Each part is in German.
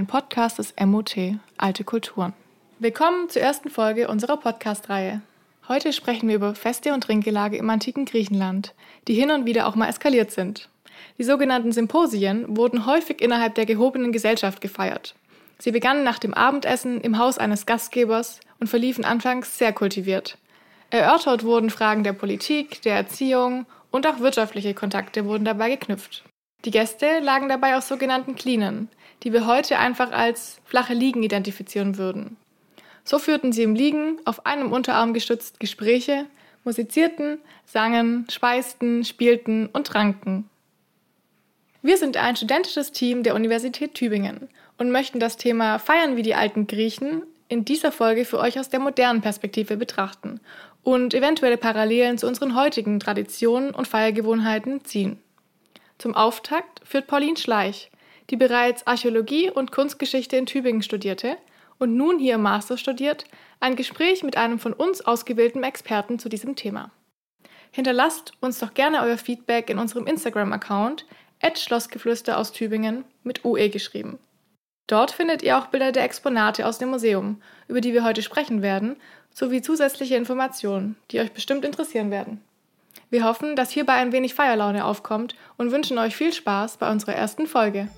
Ein Podcast des MOT, Alte Kulturen. Willkommen zur ersten Folge unserer Podcast-Reihe. Heute sprechen wir über Feste und Trinkgelage im antiken Griechenland, die hin und wieder auch mal eskaliert sind. Die sogenannten Symposien wurden häufig innerhalb der gehobenen Gesellschaft gefeiert. Sie begannen nach dem Abendessen im Haus eines Gastgebers und verliefen anfangs sehr kultiviert. Erörtert wurden Fragen der Politik, der Erziehung und auch wirtschaftliche Kontakte wurden dabei geknüpft. Die Gäste lagen dabei auf sogenannten Klinen, die wir heute einfach als flache Liegen identifizieren würden. So führten sie im Liegen, auf einem Unterarm gestützt, Gespräche, musizierten, sangen, speisten, spielten und tranken. Wir sind ein studentisches Team der Universität Tübingen und möchten das Thema Feiern wie die alten Griechen in dieser Folge für euch aus der modernen Perspektive betrachten und eventuelle Parallelen zu unseren heutigen Traditionen und Feiergewohnheiten ziehen. Zum Auftakt führt Pauline Schleich, die bereits Archäologie und Kunstgeschichte in Tübingen studierte und nun hier im Master studiert, ein Gespräch mit einem von uns ausgewählten Experten zu diesem Thema. Hinterlasst uns doch gerne euer Feedback in unserem Instagram-Account Schlossgeflüster aus Tübingen mit UE geschrieben. Dort findet ihr auch Bilder der Exponate aus dem Museum, über die wir heute sprechen werden, sowie zusätzliche Informationen, die euch bestimmt interessieren werden. Wir hoffen, dass hierbei ein wenig Feierlaune aufkommt und wünschen euch viel Spaß bei unserer ersten Folge.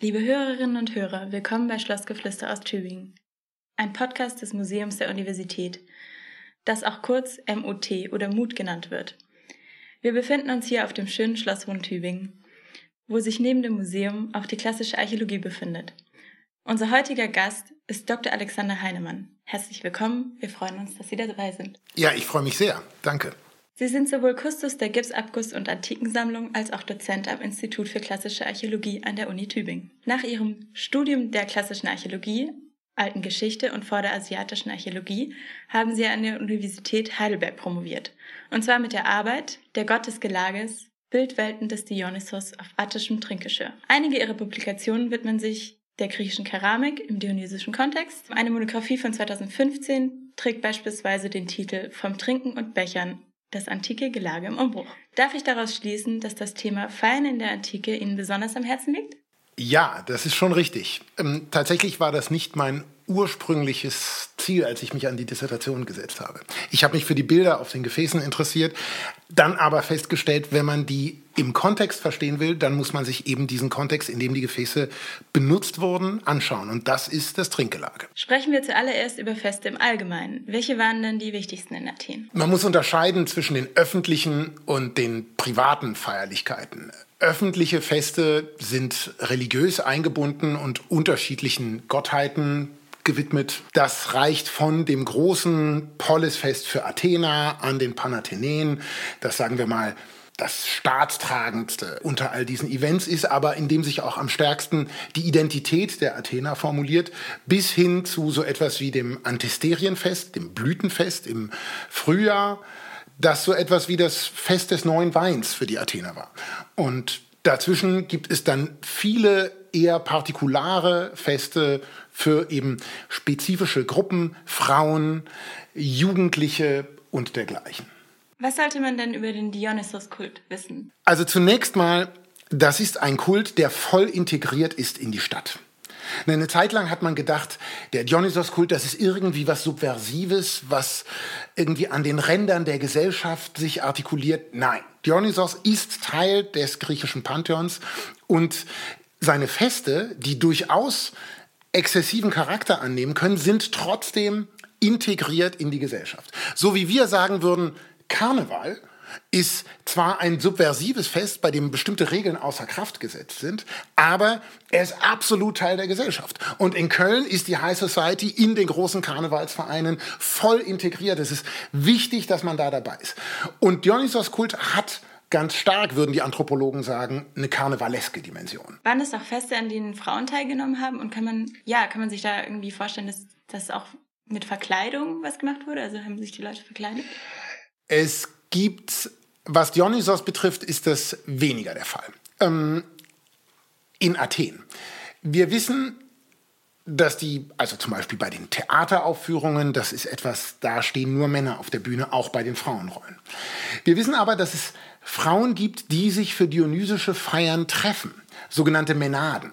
Liebe Hörerinnen und Hörer, willkommen bei Schlossgeflüster aus Tübingen, ein Podcast des Museums der Universität, das auch kurz MOT oder MUT genannt wird. Wir befinden uns hier auf dem schönen Schloss Tübingen wo sich neben dem Museum auch die klassische Archäologie befindet. Unser heutiger Gast ist Dr. Alexander Heinemann. Herzlich willkommen. Wir freuen uns, dass Sie dabei sind. Ja, ich freue mich sehr. Danke. Sie sind sowohl Kustos der Gipsabguss- und Antikensammlung als auch Dozent am Institut für klassische Archäologie an der Uni Tübingen. Nach ihrem Studium der klassischen Archäologie, alten Geschichte und vorderasiatischen Archäologie haben sie an der Universität Heidelberg promoviert. Und zwar mit der Arbeit Der Gott des Gelages Bildwelten des Dionysos auf attischem Trinkgeschirr. Einige ihrer Publikationen widmen sich der griechischen Keramik im dionysischen Kontext. Eine Monographie von 2015 trägt beispielsweise den Titel Vom Trinken und Bechern das antike Gelage im Umbruch. Darf ich daraus schließen, dass das Thema Feiern in der Antike Ihnen besonders am Herzen liegt? Ja, das ist schon richtig. Ähm, tatsächlich war das nicht mein ursprüngliches Ziel, als ich mich an die Dissertation gesetzt habe. Ich habe mich für die Bilder auf den Gefäßen interessiert, dann aber festgestellt, wenn man die im Kontext verstehen will, dann muss man sich eben diesen Kontext, in dem die Gefäße benutzt wurden, anschauen. Und das ist das Trinkgelage. Sprechen wir zuallererst über Feste im Allgemeinen. Welche waren denn die wichtigsten in Athen? Man muss unterscheiden zwischen den öffentlichen und den privaten Feierlichkeiten. Öffentliche Feste sind religiös eingebunden und unterschiedlichen Gottheiten gewidmet. Das reicht von dem großen Polisfest für Athena an den Panathenäen, das sagen wir mal das staatstragendste unter all diesen Events ist, aber in dem sich auch am stärksten die Identität der Athener formuliert, bis hin zu so etwas wie dem Antisterienfest, dem Blütenfest im Frühjahr, das so etwas wie das Fest des neuen Weins für die Athener war. Und dazwischen gibt es dann viele eher partikulare Feste für eben spezifische Gruppen, Frauen, Jugendliche und dergleichen. Was sollte man denn über den Dionysos-Kult wissen? Also zunächst mal, das ist ein Kult, der voll integriert ist in die Stadt. Eine Zeit lang hat man gedacht, der Dionysos-Kult, das ist irgendwie was Subversives, was irgendwie an den Rändern der Gesellschaft sich artikuliert. Nein, Dionysos ist Teil des griechischen Pantheons und seine Feste, die durchaus exzessiven Charakter annehmen können, sind trotzdem integriert in die Gesellschaft. So wie wir sagen würden, Karneval ist zwar ein subversives Fest, bei dem bestimmte Regeln außer Kraft gesetzt sind, aber er ist absolut Teil der Gesellschaft. Und in Köln ist die High Society in den großen Karnevalsvereinen voll integriert. Es ist wichtig, dass man da dabei ist. Und Dionysos Kult hat ganz stark, würden die Anthropologen sagen, eine karnevaleske Dimension. Waren es auch Feste, an denen Frauen teilgenommen haben? Und kann man, ja, kann man sich da irgendwie vorstellen, dass das auch mit Verkleidung was gemacht wurde? Also haben sich die Leute verkleidet? Es gibt, was Dionysos betrifft, ist das weniger der Fall. Ähm, in Athen. Wir wissen, dass die, also zum Beispiel bei den Theateraufführungen, das ist etwas, da stehen nur Männer auf der Bühne, auch bei den Frauenrollen. Wir wissen aber, dass es Frauen gibt, die sich für dionysische Feiern treffen, sogenannte Menaden.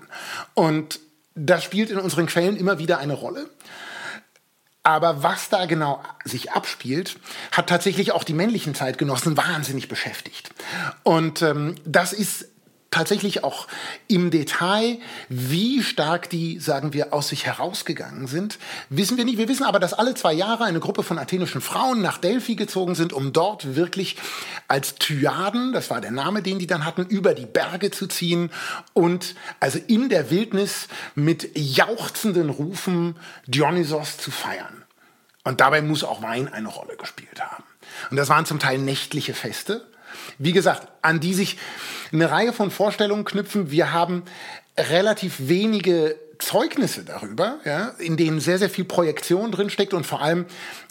Und das spielt in unseren Quellen immer wieder eine Rolle. Aber was da genau sich abspielt, hat tatsächlich auch die männlichen Zeitgenossen wahnsinnig beschäftigt. Und ähm, das ist tatsächlich auch im Detail, wie stark die, sagen wir, aus sich herausgegangen sind, wissen wir nicht. Wir wissen aber, dass alle zwei Jahre eine Gruppe von athenischen Frauen nach Delphi gezogen sind, um dort wirklich als Tyaden, das war der Name, den die dann hatten, über die Berge zu ziehen und also in der Wildnis mit jauchzenden Rufen Dionysos zu feiern. Und dabei muss auch Wein eine Rolle gespielt haben. Und das waren zum Teil nächtliche Feste. Wie gesagt, an die sich eine Reihe von Vorstellungen knüpfen. Wir haben relativ wenige Zeugnisse darüber, ja, in denen sehr, sehr viel Projektion drinsteckt und vor allem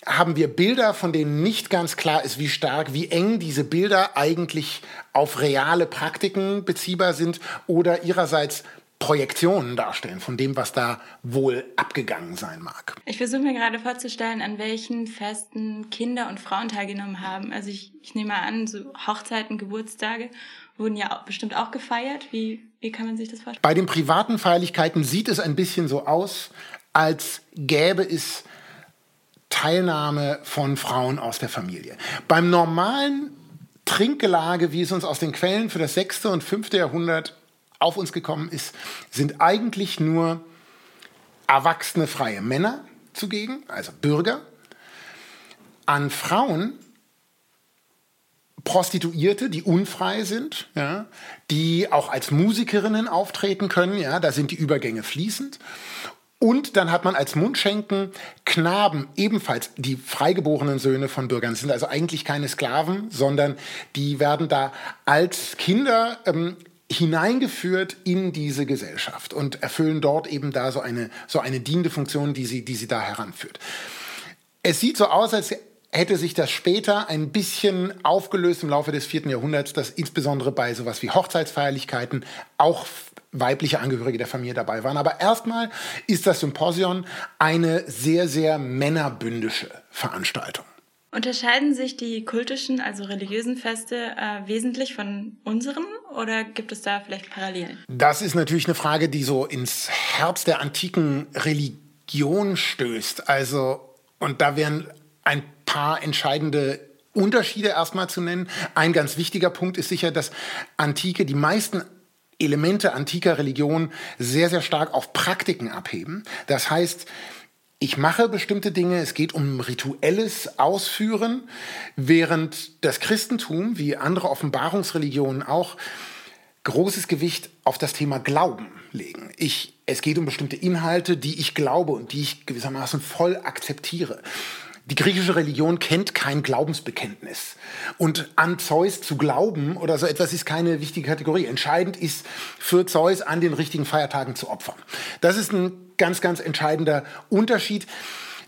haben wir Bilder, von denen nicht ganz klar ist, wie stark, wie eng diese Bilder eigentlich auf reale Praktiken beziehbar sind oder ihrerseits Projektionen darstellen von dem, was da wohl abgegangen sein mag. Ich versuche mir gerade vorzustellen, an welchen Festen Kinder und Frauen teilgenommen haben. Also ich, ich nehme an, so Hochzeiten, Geburtstage wurden ja bestimmt auch gefeiert. Wie, wie kann man sich das vorstellen? Bei den privaten Feierlichkeiten sieht es ein bisschen so aus, als gäbe es Teilnahme von Frauen aus der Familie. Beim normalen Trinkgelage, wie es uns aus den Quellen für das 6. und 5. Jahrhundert auf uns gekommen ist, sind eigentlich nur erwachsene freie Männer zugegen, also Bürger. An Frauen Prostituierte, die unfrei sind, ja, die auch als Musikerinnen auftreten können, ja, da sind die Übergänge fließend. Und dann hat man als Mundschenken Knaben, ebenfalls die freigeborenen Söhne von Bürgern. Das sind also eigentlich keine Sklaven, sondern die werden da als Kinder ähm, hineingeführt in diese Gesellschaft und erfüllen dort eben da so eine, so eine dienende Funktion, die sie, die sie da heranführt. Es sieht so aus, als hätte sich das später ein bisschen aufgelöst im Laufe des vierten Jahrhunderts, dass insbesondere bei sowas wie Hochzeitsfeierlichkeiten auch weibliche Angehörige der Familie dabei waren. Aber erstmal ist das Symposion eine sehr, sehr männerbündische Veranstaltung. Unterscheiden sich die kultischen, also religiösen Feste äh, wesentlich von unseren oder gibt es da vielleicht Parallelen? Das ist natürlich eine Frage, die so ins Herz der antiken Religion stößt. Also, und da wären ein paar entscheidende Unterschiede erstmal zu nennen. Ein ganz wichtiger Punkt ist sicher, dass Antike, die meisten Elemente antiker Religion sehr, sehr stark auf Praktiken abheben. Das heißt, ich mache bestimmte Dinge, es geht um rituelles Ausführen, während das Christentum, wie andere Offenbarungsreligionen auch, großes Gewicht auf das Thema Glauben legen. Ich, es geht um bestimmte Inhalte, die ich glaube und die ich gewissermaßen voll akzeptiere. Die griechische Religion kennt kein Glaubensbekenntnis. Und an Zeus zu glauben oder so etwas ist keine wichtige Kategorie. Entscheidend ist für Zeus an den richtigen Feiertagen zu opfern. Das ist ein ganz, ganz entscheidender Unterschied,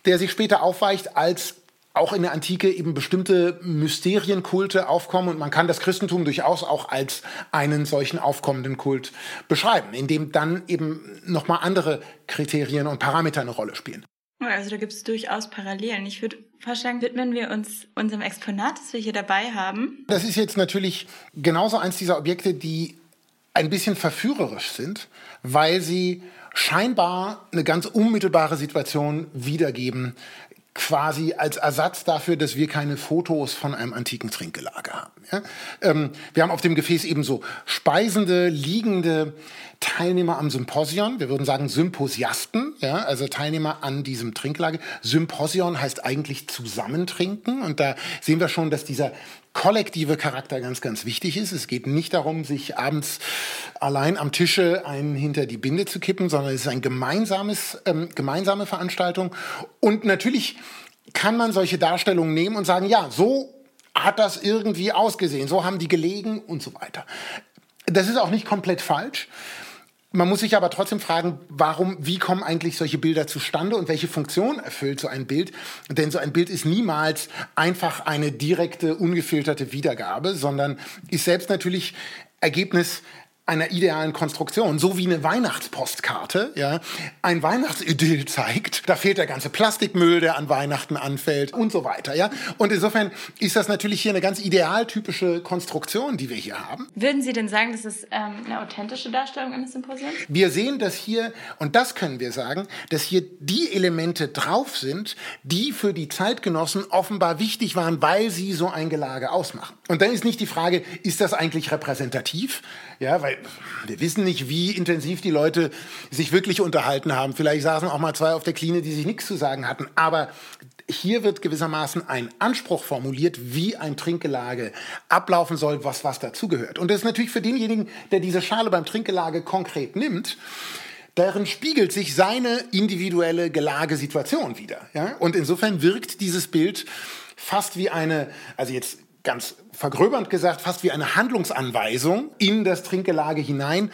der sich später aufweicht, als auch in der Antike eben bestimmte Mysterienkulte aufkommen und man kann das Christentum durchaus auch als einen solchen aufkommenden Kult beschreiben, in dem dann eben nochmal andere Kriterien und Parameter eine Rolle spielen. Also da gibt es durchaus Parallelen. Ich würde vorschlagen, widmen wir uns unserem Exponat, das wir hier dabei haben. Das ist jetzt natürlich genauso eins dieser Objekte, die ein bisschen verführerisch sind, weil sie scheinbar eine ganz unmittelbare Situation wiedergeben, quasi als Ersatz dafür, dass wir keine Fotos von einem antiken Trinkgelage haben. Ja? Ähm, wir haben auf dem Gefäß eben so speisende, liegende Teilnehmer am Symposion. Wir würden sagen Symposiasten, ja? also Teilnehmer an diesem Trinklage. Symposion heißt eigentlich zusammentrinken. Und da sehen wir schon, dass dieser kollektive Charakter ganz, ganz wichtig ist. Es geht nicht darum, sich abends allein am Tische einen hinter die Binde zu kippen, sondern es ist eine gemeinsames, ähm, gemeinsame Veranstaltung. Und natürlich kann man solche Darstellungen nehmen und sagen, ja, so hat das irgendwie ausgesehen, so haben die gelegen und so weiter. Das ist auch nicht komplett falsch. Man muss sich aber trotzdem fragen, warum, wie kommen eigentlich solche Bilder zustande und welche Funktion erfüllt so ein Bild? Denn so ein Bild ist niemals einfach eine direkte, ungefilterte Wiedergabe, sondern ist selbst natürlich Ergebnis einer idealen Konstruktion, so wie eine Weihnachtspostkarte, ja, ein Weihnachtsidyll zeigt. Da fehlt der ganze Plastikmüll, der an Weihnachten anfällt und so weiter, ja. Und insofern ist das natürlich hier eine ganz idealtypische Konstruktion, die wir hier haben. Würden Sie denn sagen, das ist ähm, eine authentische Darstellung eines Symposiums? Wir sehen, dass hier, und das können wir sagen, dass hier die Elemente drauf sind, die für die Zeitgenossen offenbar wichtig waren, weil sie so ein Gelage ausmachen. Und dann ist nicht die Frage, ist das eigentlich repräsentativ? Ja, weil wir wissen nicht, wie intensiv die Leute sich wirklich unterhalten haben. Vielleicht saßen auch mal zwei auf der Kline, die sich nichts zu sagen hatten. Aber hier wird gewissermaßen ein Anspruch formuliert, wie ein Trinkgelage ablaufen soll, was was dazugehört. Und das ist natürlich für denjenigen, der diese Schale beim Trinkgelage konkret nimmt, darin spiegelt sich seine individuelle Gelagesituation wieder. Ja? Und insofern wirkt dieses Bild fast wie eine, also jetzt ganz vergröbernd gesagt, fast wie eine Handlungsanweisung in das Trinkgelage hinein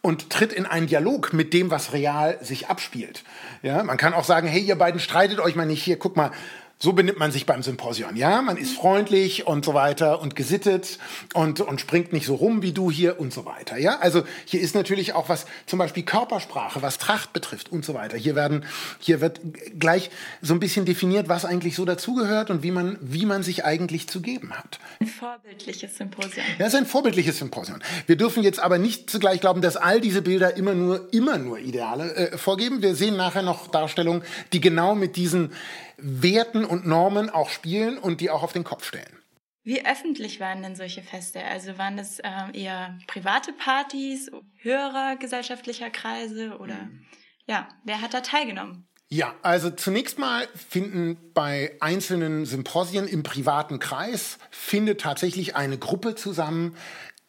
und tritt in einen Dialog mit dem, was real sich abspielt. Ja, man kann auch sagen, hey, ihr beiden streitet euch mal nicht hier, guck mal, so benimmt man sich beim Symposion. Ja, man ist freundlich und so weiter und gesittet und, und springt nicht so rum wie du hier und so weiter. Ja, also hier ist natürlich auch was, zum Beispiel Körpersprache, was Tracht betrifft und so weiter. Hier werden, hier wird gleich so ein bisschen definiert, was eigentlich so dazugehört und wie man, wie man sich eigentlich zu geben hat. Ein vorbildliches Symposion. Ja, es ist ein vorbildliches Symposion. Wir dürfen jetzt aber nicht zugleich glauben, dass all diese Bilder immer nur, immer nur Ideale äh, vorgeben. Wir sehen nachher noch Darstellungen, die genau mit diesen Werten und Normen auch spielen und die auch auf den Kopf stellen. Wie öffentlich waren denn solche Feste? Also waren das äh, eher private Partys, höherer gesellschaftlicher Kreise oder mhm. ja, wer hat da teilgenommen? Ja, also zunächst mal finden bei einzelnen Symposien im privaten Kreis findet tatsächlich eine Gruppe zusammen,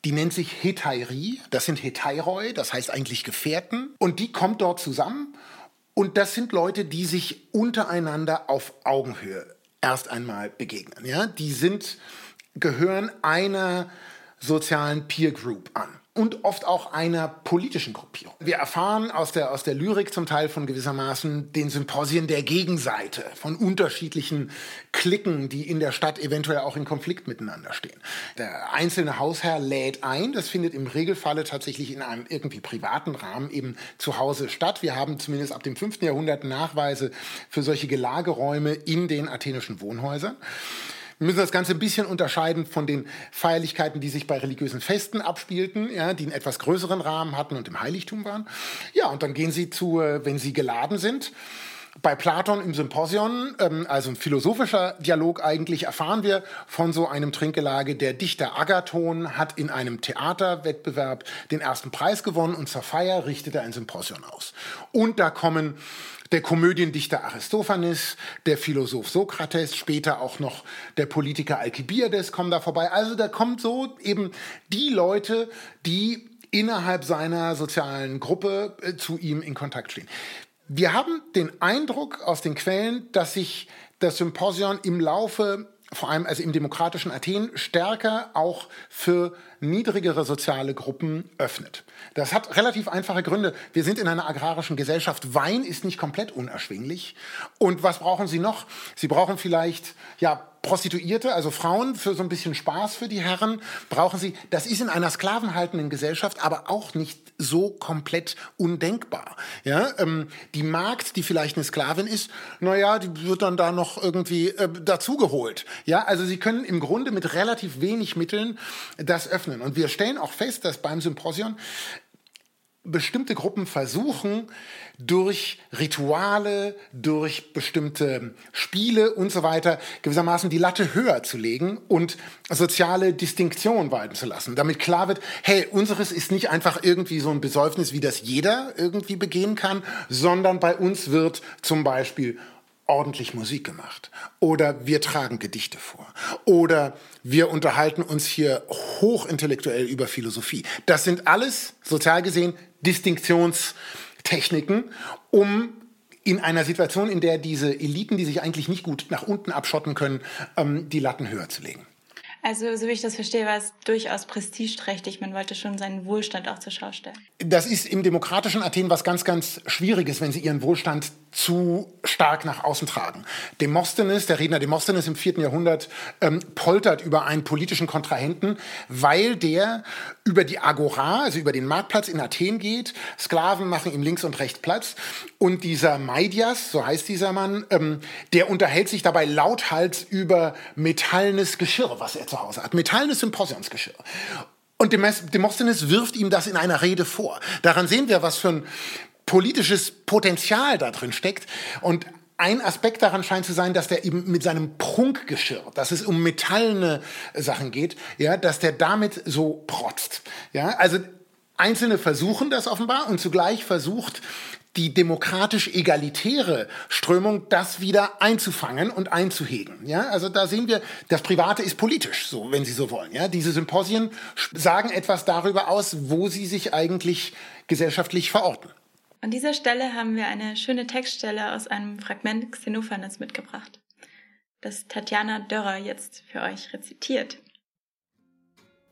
die nennt sich Hetairi. Das sind Hetairoi, das heißt eigentlich Gefährten. Und die kommt dort zusammen und das sind Leute, die sich untereinander auf Augenhöhe erst einmal begegnen. Ja? Die sind, gehören einer sozialen Peer Group an und oft auch einer politischen Gruppierung. Wir erfahren aus der, aus der Lyrik zum Teil von gewissermaßen den Symposien der Gegenseite, von unterschiedlichen Klicken, die in der Stadt eventuell auch in Konflikt miteinander stehen. Der einzelne Hausherr lädt ein, das findet im Regelfalle tatsächlich in einem irgendwie privaten Rahmen eben zu Hause statt. Wir haben zumindest ab dem 5. Jahrhundert Nachweise für solche Gelageräume in den athenischen Wohnhäusern. Wir müssen das Ganze ein bisschen unterscheiden von den Feierlichkeiten, die sich bei religiösen Festen abspielten, ja, die einen etwas größeren Rahmen hatten und im Heiligtum waren. Ja, und dann gehen sie zu, äh, wenn sie geladen sind, bei Platon im Symposion, ähm, also ein philosophischer Dialog eigentlich, erfahren wir von so einem Trinkgelage. Der Dichter Agathon hat in einem Theaterwettbewerb den ersten Preis gewonnen und zur Feier richtet er ein Symposion aus. Und da kommen der Komödiendichter Aristophanes, der Philosoph Sokrates, später auch noch der Politiker Alkibiades kommen da vorbei. Also da kommt so eben die Leute, die innerhalb seiner sozialen Gruppe äh, zu ihm in Kontakt stehen. Wir haben den Eindruck aus den Quellen, dass sich das Symposion im Laufe vor allem also im demokratischen Athen stärker auch für niedrigere soziale Gruppen öffnet. Das hat relativ einfache Gründe. Wir sind in einer agrarischen Gesellschaft. Wein ist nicht komplett unerschwinglich. Und was brauchen Sie noch? Sie brauchen vielleicht ja Prostituierte, also Frauen für so ein bisschen Spaß für die Herren, brauchen sie. Das ist in einer sklavenhaltenden Gesellschaft aber auch nicht so komplett undenkbar. Ja, ähm, die Magd, die vielleicht eine Sklavin ist, naja, die wird dann da noch irgendwie äh, dazugeholt. Ja, also sie können im Grunde mit relativ wenig Mitteln das öffnen. Und wir stellen auch fest, dass beim Symposion bestimmte Gruppen versuchen, durch Rituale, durch bestimmte Spiele und so weiter gewissermaßen die Latte höher zu legen und soziale Distinktion walten zu lassen. Damit klar wird, hey, unseres ist nicht einfach irgendwie so ein Besäufnis, wie das jeder irgendwie begehen kann, sondern bei uns wird zum Beispiel ordentlich Musik gemacht. Oder wir tragen Gedichte vor. Oder wir unterhalten uns hier hochintellektuell über Philosophie. Das sind alles, sozial gesehen, Distinktionstechniken, um in einer Situation, in der diese Eliten, die sich eigentlich nicht gut nach unten abschotten können, ähm, die Latten höher zu legen. Also, so wie ich das verstehe, war es durchaus prestigeträchtig. Man wollte schon seinen Wohlstand auch zur Schau stellen. Das ist im demokratischen Athen was ganz, ganz Schwieriges, wenn Sie Ihren Wohlstand zu stark nach außen tragen. Demosthenes, der Redner Demosthenes im vierten Jahrhundert, ähm, poltert über einen politischen Kontrahenten, weil der über die Agora, also über den Marktplatz in Athen geht. Sklaven machen ihm links und rechts Platz. Und dieser Maidias, so heißt dieser Mann, ähm, der unterhält sich dabei lauthals über metallenes Geschirr, was er zu Hause hat. Metallenes Symposionsgeschirr. Und Demosthenes wirft ihm das in einer Rede vor. Daran sehen wir, was für ein politisches Potenzial da drin steckt. Und ein Aspekt daran scheint zu sein, dass der eben mit seinem Prunkgeschirr, dass es um metallene Sachen geht, ja, dass der damit so protzt. Ja, also Einzelne versuchen das offenbar und zugleich versucht die demokratisch-egalitäre Strömung, das wieder einzufangen und einzuhegen. Ja, also da sehen wir, das Private ist politisch, so, wenn Sie so wollen. Ja, diese Symposien sagen etwas darüber aus, wo sie sich eigentlich gesellschaftlich verorten. An dieser Stelle haben wir eine schöne Textstelle aus einem Fragment Xenophanes mitgebracht, das Tatjana Dörrer jetzt für euch rezitiert.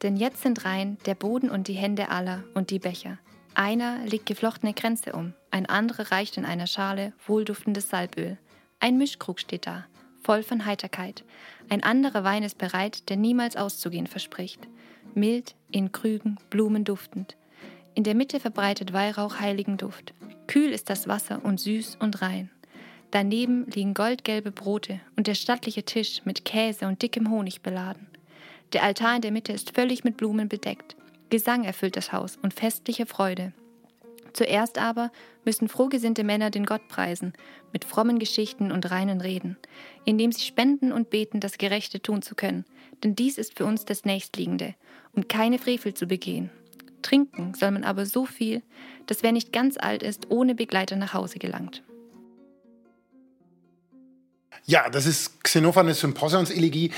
Denn jetzt sind rein der Boden und die Hände aller und die Becher. Einer legt geflochtene Kränze um, ein anderer reicht in einer Schale wohlduftendes Salböl. Ein Mischkrug steht da, voll von Heiterkeit. Ein anderer Wein ist bereit, der niemals auszugehen verspricht. Mild, in Krügen, blumenduftend. In der Mitte verbreitet Weihrauch heiligen Duft. Kühl ist das Wasser und süß und rein. Daneben liegen goldgelbe Brote und der stattliche Tisch mit Käse und dickem Honig beladen. Der Altar in der Mitte ist völlig mit Blumen bedeckt. Gesang erfüllt das Haus und festliche Freude. Zuerst aber müssen frohgesinnte Männer den Gott preisen, mit frommen Geschichten und reinen Reden, indem sie spenden und beten, das Gerechte tun zu können, denn dies ist für uns das Nächstliegende, und keine Frevel zu begehen. Trinken soll man aber so viel, dass wer nicht ganz alt ist, ohne Begleiter nach Hause gelangt. Ja, das ist Xenophanes Symposionselegie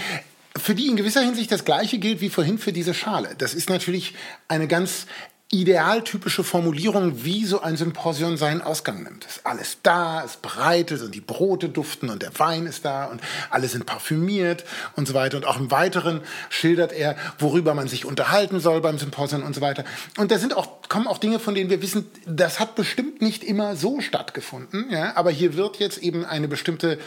für die in gewisser Hinsicht das Gleiche gilt wie vorhin für diese Schale. Das ist natürlich eine ganz idealtypische Formulierung, wie so ein Symposion seinen Ausgang nimmt. Es ist alles da, es breitet und die Brote duften und der Wein ist da und alle sind parfümiert und so weiter. Und auch im Weiteren schildert er, worüber man sich unterhalten soll beim Symposion und so weiter. Und da sind auch, kommen auch Dinge, von denen wir wissen, das hat bestimmt nicht immer so stattgefunden. Ja? Aber hier wird jetzt eben eine bestimmte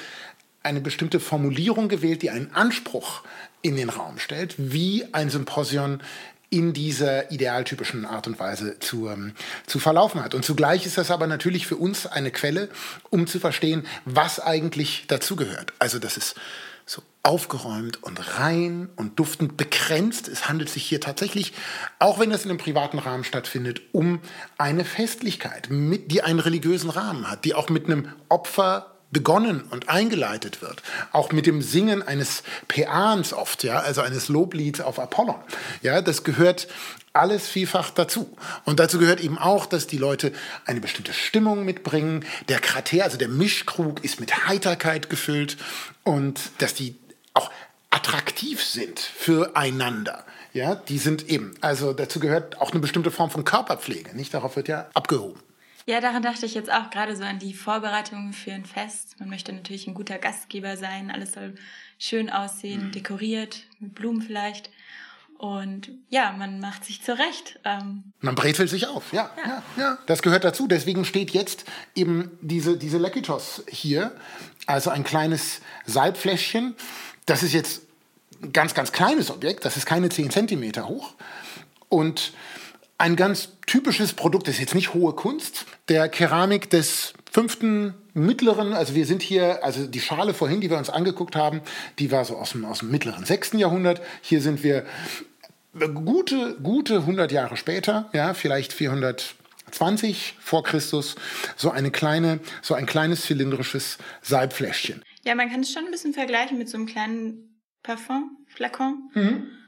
eine bestimmte Formulierung gewählt, die einen Anspruch in den Raum stellt, wie ein Symposion in dieser idealtypischen Art und Weise zu, ähm, zu verlaufen hat. Und zugleich ist das aber natürlich für uns eine Quelle, um zu verstehen, was eigentlich dazugehört. Also das ist so aufgeräumt und rein und duftend begrenzt. Es handelt sich hier tatsächlich, auch wenn das in einem privaten Rahmen stattfindet, um eine Festlichkeit, mit, die einen religiösen Rahmen hat, die auch mit einem Opfer begonnen und eingeleitet wird, auch mit dem Singen eines Peans oft, ja, also eines Loblieds auf Apollon, ja, das gehört alles vielfach dazu. Und dazu gehört eben auch, dass die Leute eine bestimmte Stimmung mitbringen. Der Krater, also der Mischkrug, ist mit Heiterkeit gefüllt und dass die auch attraktiv sind füreinander. Ja, die sind eben, also dazu gehört auch eine bestimmte Form von Körperpflege, nicht? Darauf wird ja abgehoben. Ja, daran dachte ich jetzt auch gerade so an die Vorbereitungen für ein Fest. Man möchte natürlich ein guter Gastgeber sein. Alles soll schön aussehen, mhm. dekoriert, mit Blumen vielleicht. Und ja, man macht sich zurecht. Ähm man brezelt sich auf, ja, ja, ja, ja. Das gehört dazu. Deswegen steht jetzt eben diese, diese Lekitos hier. Also ein kleines Salbfläschchen. Das ist jetzt ein ganz, ganz kleines Objekt. Das ist keine 10 Zentimeter hoch. Und ein ganz typisches Produkt, das ist jetzt nicht hohe Kunst, der Keramik des fünften mittleren, also wir sind hier, also die Schale vorhin, die wir uns angeguckt haben, die war so aus dem, aus dem mittleren sechsten Jahrhundert. Hier sind wir gute, gute 100 Jahre später, ja, vielleicht 420 vor Christus, so eine kleine, so ein kleines zylindrisches Salbfläschchen. Ja, man kann es schon ein bisschen vergleichen mit so einem kleinen Parfum-Flakon. Mhm.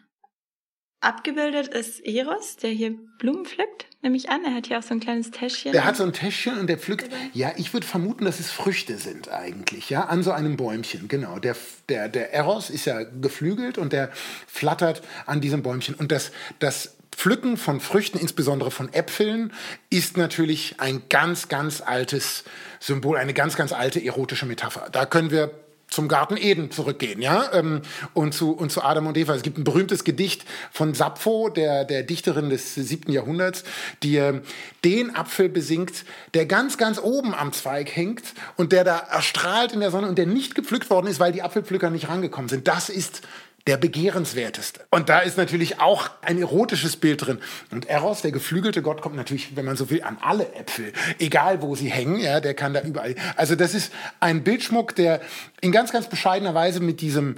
Abgebildet ist Eros, der hier Blumen pflückt, nehme ich an. Er hat hier auch so ein kleines Täschchen. Der hat so ein Täschchen und der pflückt. Ja, ich würde vermuten, dass es Früchte sind eigentlich, ja, an so einem Bäumchen. Genau. Der, der, der Eros ist ja geflügelt und der flattert an diesem Bäumchen. Und das, das Pflücken von Früchten, insbesondere von Äpfeln, ist natürlich ein ganz, ganz altes Symbol, eine ganz, ganz alte erotische Metapher. Da können wir zum Garten Eden zurückgehen, ja, ähm, und zu, und zu Adam und Eva. Es gibt ein berühmtes Gedicht von Sappho, der, der Dichterin des siebten Jahrhunderts, die äh, den Apfel besingt, der ganz, ganz oben am Zweig hängt und der da erstrahlt in der Sonne und der nicht gepflückt worden ist, weil die Apfelpflücker nicht rangekommen sind. Das ist der begehrenswerteste. Und da ist natürlich auch ein erotisches Bild drin. Und Eros, der geflügelte Gott, kommt natürlich, wenn man so will, an alle Äpfel, egal wo sie hängen, ja, der kann da überall. Also das ist ein Bildschmuck, der in ganz, ganz bescheidener Weise mit diesem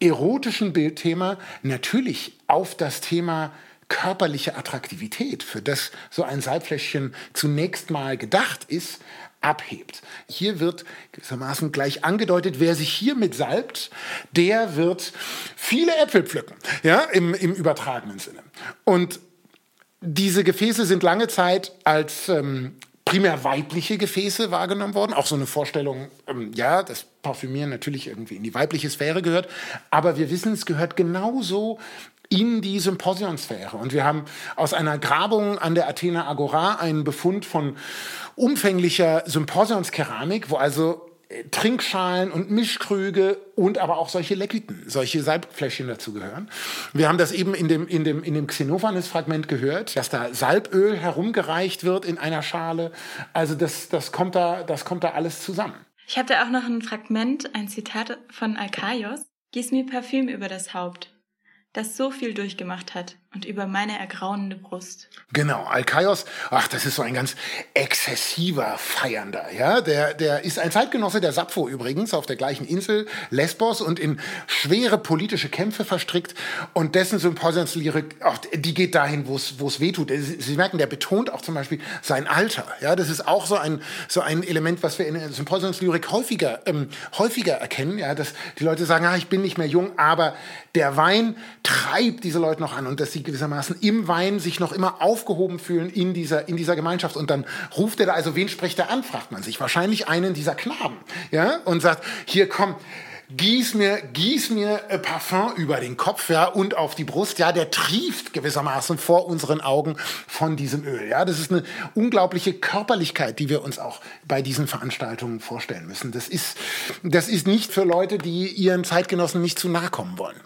erotischen Bildthema natürlich auf das Thema körperliche Attraktivität, für das so ein Seilfläschchen zunächst mal gedacht ist, abhebt. Hier wird gewissermaßen gleich angedeutet, wer sich hiermit salbt, der wird viele Äpfel pflücken, ja, im, im übertragenen Sinne. Und diese Gefäße sind lange Zeit als ähm, primär weibliche Gefäße wahrgenommen worden. Auch so eine Vorstellung, ähm, ja, das Parfümieren natürlich irgendwie in die weibliche Sphäre gehört. Aber wir wissen, es gehört genauso in die Symposionsphäre. Und wir haben aus einer Grabung an der Athena Agora einen Befund von umfänglicher Symposionskeramik, wo also äh, Trinkschalen und Mischkrüge und aber auch solche Lekiten, solche Salbfläschchen dazugehören. Wir haben das eben in dem, in dem, in dem Xenophanes-Fragment gehört, dass da Salböl herumgereicht wird in einer Schale. Also das, das, kommt, da, das kommt da alles zusammen. Ich habe da auch noch ein Fragment, ein Zitat von Alkaios. Gieß mir Parfüm über das Haupt das so viel durchgemacht hat und über meine ergrauende Brust. Genau, Alkaios, ach, das ist so ein ganz exzessiver Feiernder, ja, der, der ist ein Zeitgenosse der Sappho übrigens, auf der gleichen Insel, Lesbos, und in schwere politische Kämpfe verstrickt und dessen Symposionslyrik, ach, die geht dahin, wo es, wo es weh tut. Sie merken, der betont auch zum Beispiel sein Alter, ja, das ist auch so ein, so ein Element, was wir in der Symposionslyrik häufiger, ähm, häufiger erkennen, ja, dass die Leute sagen, ah, ich bin nicht mehr jung, aber der Wein treibt diese Leute noch an und dass sie gewissermaßen im Wein sich noch immer aufgehoben fühlen in dieser, in dieser Gemeinschaft. Und dann ruft er da, also wen spricht er an, fragt man sich. Wahrscheinlich einen dieser Knaben, ja, und sagt, hier komm, gieß mir, gieß mir äh, Parfum über den Kopf, ja, und auf die Brust, ja, der trieft gewissermaßen vor unseren Augen von diesem Öl, ja. Das ist eine unglaubliche Körperlichkeit, die wir uns auch bei diesen Veranstaltungen vorstellen müssen. Das ist, das ist nicht für Leute, die ihren Zeitgenossen nicht zu nahe kommen wollen.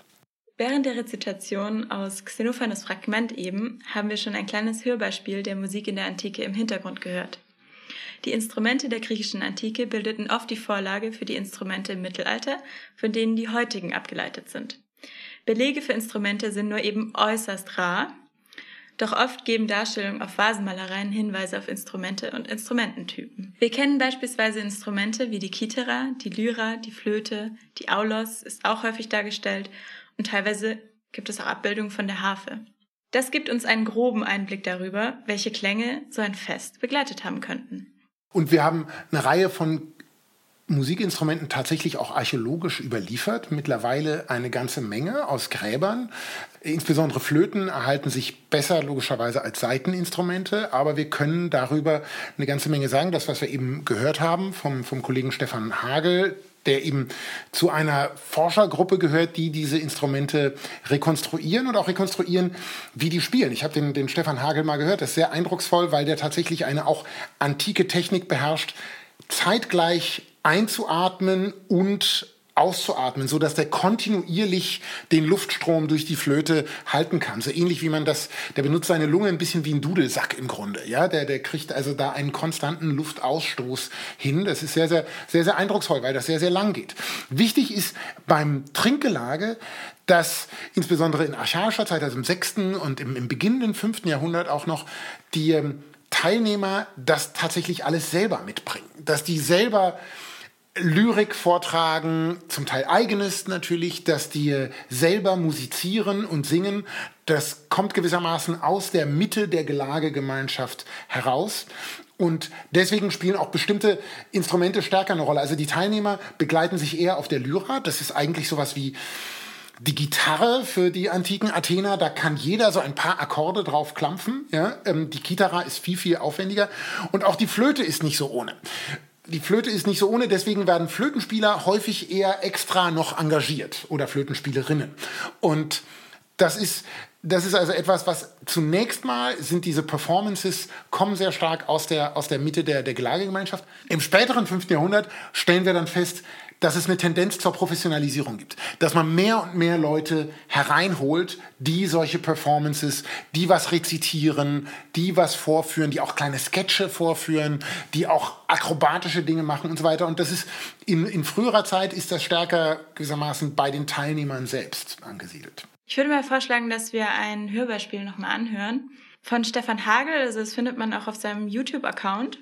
Während der Rezitation aus Xenophanes Fragment eben haben wir schon ein kleines Hörbeispiel der Musik in der Antike im Hintergrund gehört. Die Instrumente der griechischen Antike bildeten oft die Vorlage für die Instrumente im Mittelalter, von denen die heutigen abgeleitet sind. Belege für Instrumente sind nur eben äußerst rar, doch oft geben Darstellungen auf Vasenmalereien Hinweise auf Instrumente und Instrumententypen. Wir kennen beispielsweise Instrumente wie die Kithera, die Lyra, die Flöte, die Aulos ist auch häufig dargestellt und teilweise gibt es auch Abbildungen von der Harfe. Das gibt uns einen groben Einblick darüber, welche Klänge so ein Fest begleitet haben könnten. Und wir haben eine Reihe von Musikinstrumenten tatsächlich auch archäologisch überliefert. Mittlerweile eine ganze Menge aus Gräbern. Insbesondere Flöten erhalten sich besser logischerweise als Saiteninstrumente, aber wir können darüber eine ganze Menge sagen. Das, was wir eben gehört haben vom, vom Kollegen Stefan Hagel, der eben zu einer Forschergruppe gehört, die diese Instrumente rekonstruieren und auch rekonstruieren, wie die spielen. Ich habe den, den Stefan Hagel mal gehört, das ist sehr eindrucksvoll, weil der tatsächlich eine auch antike Technik beherrscht, zeitgleich einzuatmen und auszuatmen, so dass der kontinuierlich den Luftstrom durch die Flöte halten kann. So ähnlich wie man das, der benutzt seine Lunge ein bisschen wie ein Dudelsack im Grunde. Ja, der, der kriegt also da einen konstanten Luftausstoß hin. Das ist sehr, sehr, sehr, sehr eindrucksvoll, weil das sehr, sehr lang geht. Wichtig ist beim Trinkgelage, dass insbesondere in archaischer Zeit, also im 6. und im, im beginnenden 5. Jahrhundert auch noch, die ähm, Teilnehmer das tatsächlich alles selber mitbringen. Dass die selber Lyrik vortragen, zum Teil eigenes natürlich, dass die selber musizieren und singen. Das kommt gewissermaßen aus der Mitte der Gelagegemeinschaft heraus. Und deswegen spielen auch bestimmte Instrumente stärker eine Rolle. Also die Teilnehmer begleiten sich eher auf der Lyra. Das ist eigentlich sowas wie die Gitarre für die antiken Athener, da kann jeder so ein paar Akkorde drauf klampfen. Ja? Ähm, die Gitarre ist viel, viel aufwendiger. Und auch die Flöte ist nicht so ohne die Flöte ist nicht so ohne, deswegen werden Flötenspieler häufig eher extra noch engagiert oder Flötenspielerinnen. Und das ist, das ist also etwas, was zunächst mal sind diese Performances, kommen sehr stark aus der, aus der Mitte der, der Gelagegemeinschaft. Im späteren 5. Jahrhundert stellen wir dann fest, dass es eine Tendenz zur Professionalisierung gibt. Dass man mehr und mehr Leute hereinholt, die solche Performances, die was rezitieren, die was vorführen, die auch kleine Sketche vorführen, die auch akrobatische Dinge machen und so weiter. Und das ist in, in früherer Zeit ist das stärker gewissermaßen bei den Teilnehmern selbst angesiedelt. Ich würde mal vorschlagen, dass wir ein Hörbeispiel nochmal anhören von Stefan Hagel. Also das findet man auch auf seinem YouTube-Account.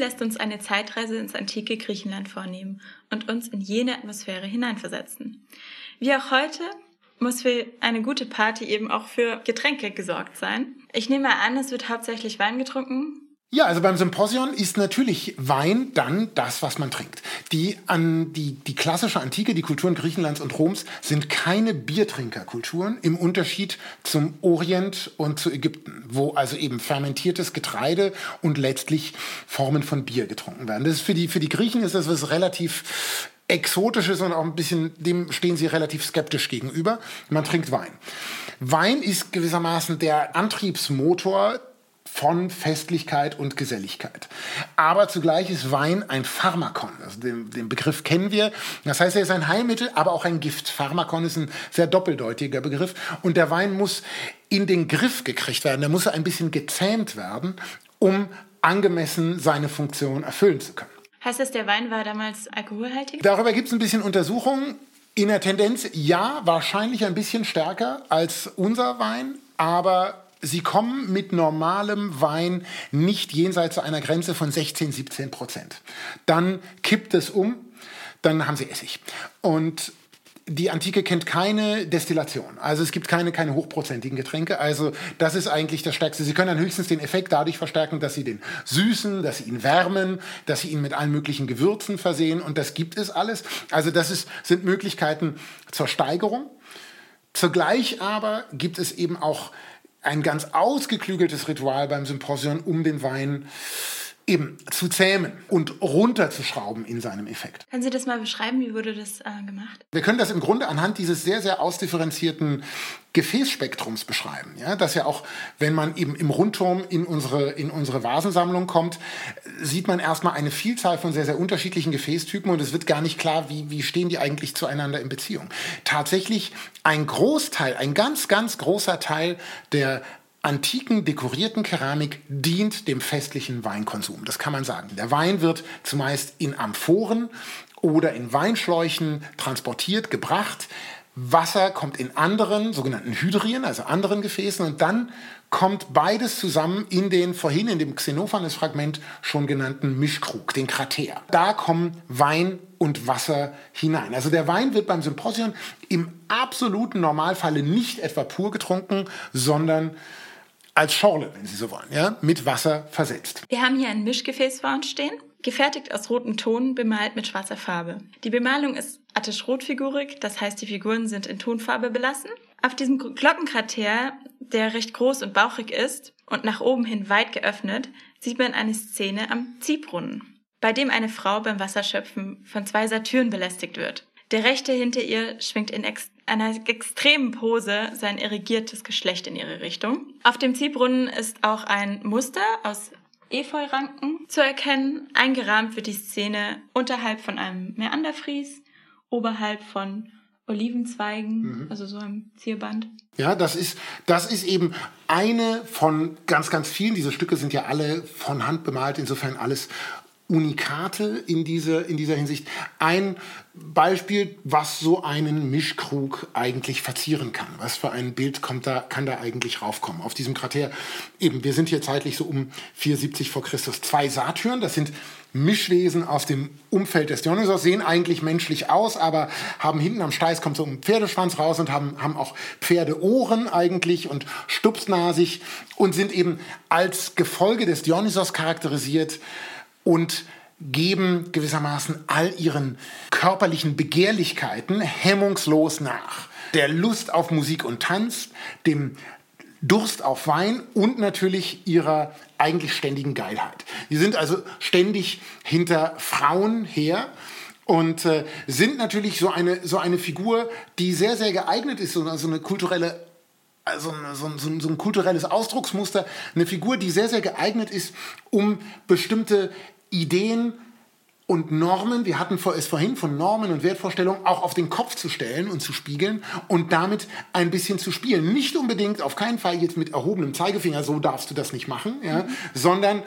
Lässt uns eine Zeitreise ins antike Griechenland vornehmen und uns in jene Atmosphäre hineinversetzen. Wie auch heute muss für eine gute Party eben auch für Getränke gesorgt sein. Ich nehme an, es wird hauptsächlich Wein getrunken, ja, also beim Symposion ist natürlich Wein dann das, was man trinkt. Die, an, die, die klassische Antike, die Kulturen Griechenlands und Roms sind keine Biertrinkerkulturen im Unterschied zum Orient und zu Ägypten, wo also eben fermentiertes Getreide und letztlich Formen von Bier getrunken werden. Das ist für die, für die Griechen ist das was relativ Exotisches und auch ein bisschen, dem stehen sie relativ skeptisch gegenüber. Man trinkt Wein. Wein ist gewissermaßen der Antriebsmotor von Festlichkeit und Geselligkeit. Aber zugleich ist Wein ein Pharmakon. Also den, den, Begriff kennen wir. Das heißt, er ist ein Heilmittel, aber auch ein Gift. Pharmakon ist ein sehr doppeldeutiger Begriff. Und der Wein muss in den Griff gekriegt werden. Der muss ein bisschen gezähmt werden, um angemessen seine Funktion erfüllen zu können. Heißt das, der Wein war damals alkoholhaltig? Darüber gibt es ein bisschen Untersuchungen. In der Tendenz ja, wahrscheinlich ein bisschen stärker als unser Wein, aber Sie kommen mit normalem Wein nicht jenseits einer Grenze von 16, 17 Prozent. Dann kippt es um, dann haben Sie Essig. Und die Antike kennt keine Destillation. Also es gibt keine, keine hochprozentigen Getränke. Also das ist eigentlich das Stärkste. Sie können dann höchstens den Effekt dadurch verstärken, dass Sie den süßen, dass Sie ihn wärmen, dass Sie ihn mit allen möglichen Gewürzen versehen. Und das gibt es alles. Also das ist, sind Möglichkeiten zur Steigerung. Zugleich aber gibt es eben auch ein ganz ausgeklügeltes Ritual beim Symposion, um den Wein eben zu zähmen und runterzuschrauben in seinem Effekt. Können Sie das mal beschreiben? Wie wurde das äh, gemacht? Wir können das im Grunde anhand dieses sehr, sehr ausdifferenzierten Gefäßspektrums beschreiben. Ja, dass ja auch, wenn man eben im Rundturm in unsere, in unsere Vasensammlung kommt, sieht man erstmal eine Vielzahl von sehr, sehr unterschiedlichen Gefäßtypen und es wird gar nicht klar, wie, wie stehen die eigentlich zueinander in Beziehung. Tatsächlich ein Großteil, ein ganz, ganz großer Teil der antiken dekorierten Keramik dient dem festlichen Weinkonsum. Das kann man sagen. Der Wein wird zumeist in Amphoren oder in Weinschläuchen transportiert, gebracht. Wasser kommt in anderen, sogenannten Hydrien, also anderen Gefäßen, und dann kommt beides zusammen in den vorhin in dem Xenophanes-Fragment schon genannten Mischkrug, den Krater. Da kommen Wein und Wasser hinein. Also der Wein wird beim Symposion im absoluten Normalfalle nicht etwa pur getrunken, sondern als Schorle, wenn Sie so wollen, ja, mit Wasser versetzt. Wir haben hier ein Mischgefäß vor uns stehen, gefertigt aus rotem Ton, bemalt mit schwarzer Farbe. Die Bemalung ist attisch-rotfigurig, das heißt, die Figuren sind in Tonfarbe belassen. Auf diesem Glockenkrater, der recht groß und bauchig ist und nach oben hin weit geöffnet, sieht man eine Szene am Ziehbrunnen, bei dem eine Frau beim Wasserschöpfen von zwei Satyren belästigt wird. Der rechte hinter ihr schwingt in ex einer extremen Pose sein irrigiertes Geschlecht in ihre Richtung. Auf dem Ziehbrunnen ist auch ein Muster aus Efeuranken zu erkennen. Eingerahmt wird die Szene unterhalb von einem Meanderfries, oberhalb von Olivenzweigen, mhm. also so einem Zierband. Ja, das ist, das ist eben eine von ganz, ganz vielen. Diese Stücke sind ja alle von Hand bemalt, insofern alles Unikate in, diese, in dieser Hinsicht. Ein Beispiel, was so einen Mischkrug eigentlich verzieren kann. Was für ein Bild kommt da, kann da eigentlich raufkommen? Auf diesem Krater, eben, wir sind hier zeitlich so um 470 vor Christus. Zwei Satyren, das sind Mischwesen aus dem Umfeld des Dionysos, sehen eigentlich menschlich aus, aber haben hinten am Steiß kommt so ein Pferdeschwanz raus und haben, haben auch Pferdeohren eigentlich und stupsnasig und sind eben als Gefolge des Dionysos charakterisiert und geben gewissermaßen all ihren körperlichen Begehrlichkeiten hemmungslos nach. Der Lust auf Musik und Tanz, dem Durst auf Wein und natürlich ihrer eigentlich ständigen Geilheit. Die sind also ständig hinter Frauen her und äh, sind natürlich so eine, so eine Figur, die sehr, sehr geeignet ist, so, so eine kulturelle also so, so, so, ein kulturelles Ausdrucksmuster, eine Figur, die sehr, sehr geeignet ist, um bestimmte Ideen und Normen, wir hatten es vorhin von Normen und Wertvorstellungen, auch auf den Kopf zu stellen und zu spiegeln und damit ein bisschen zu spielen. Nicht unbedingt, auf keinen Fall jetzt mit erhobenem Zeigefinger, so darfst du das nicht machen, ja, mhm. sondern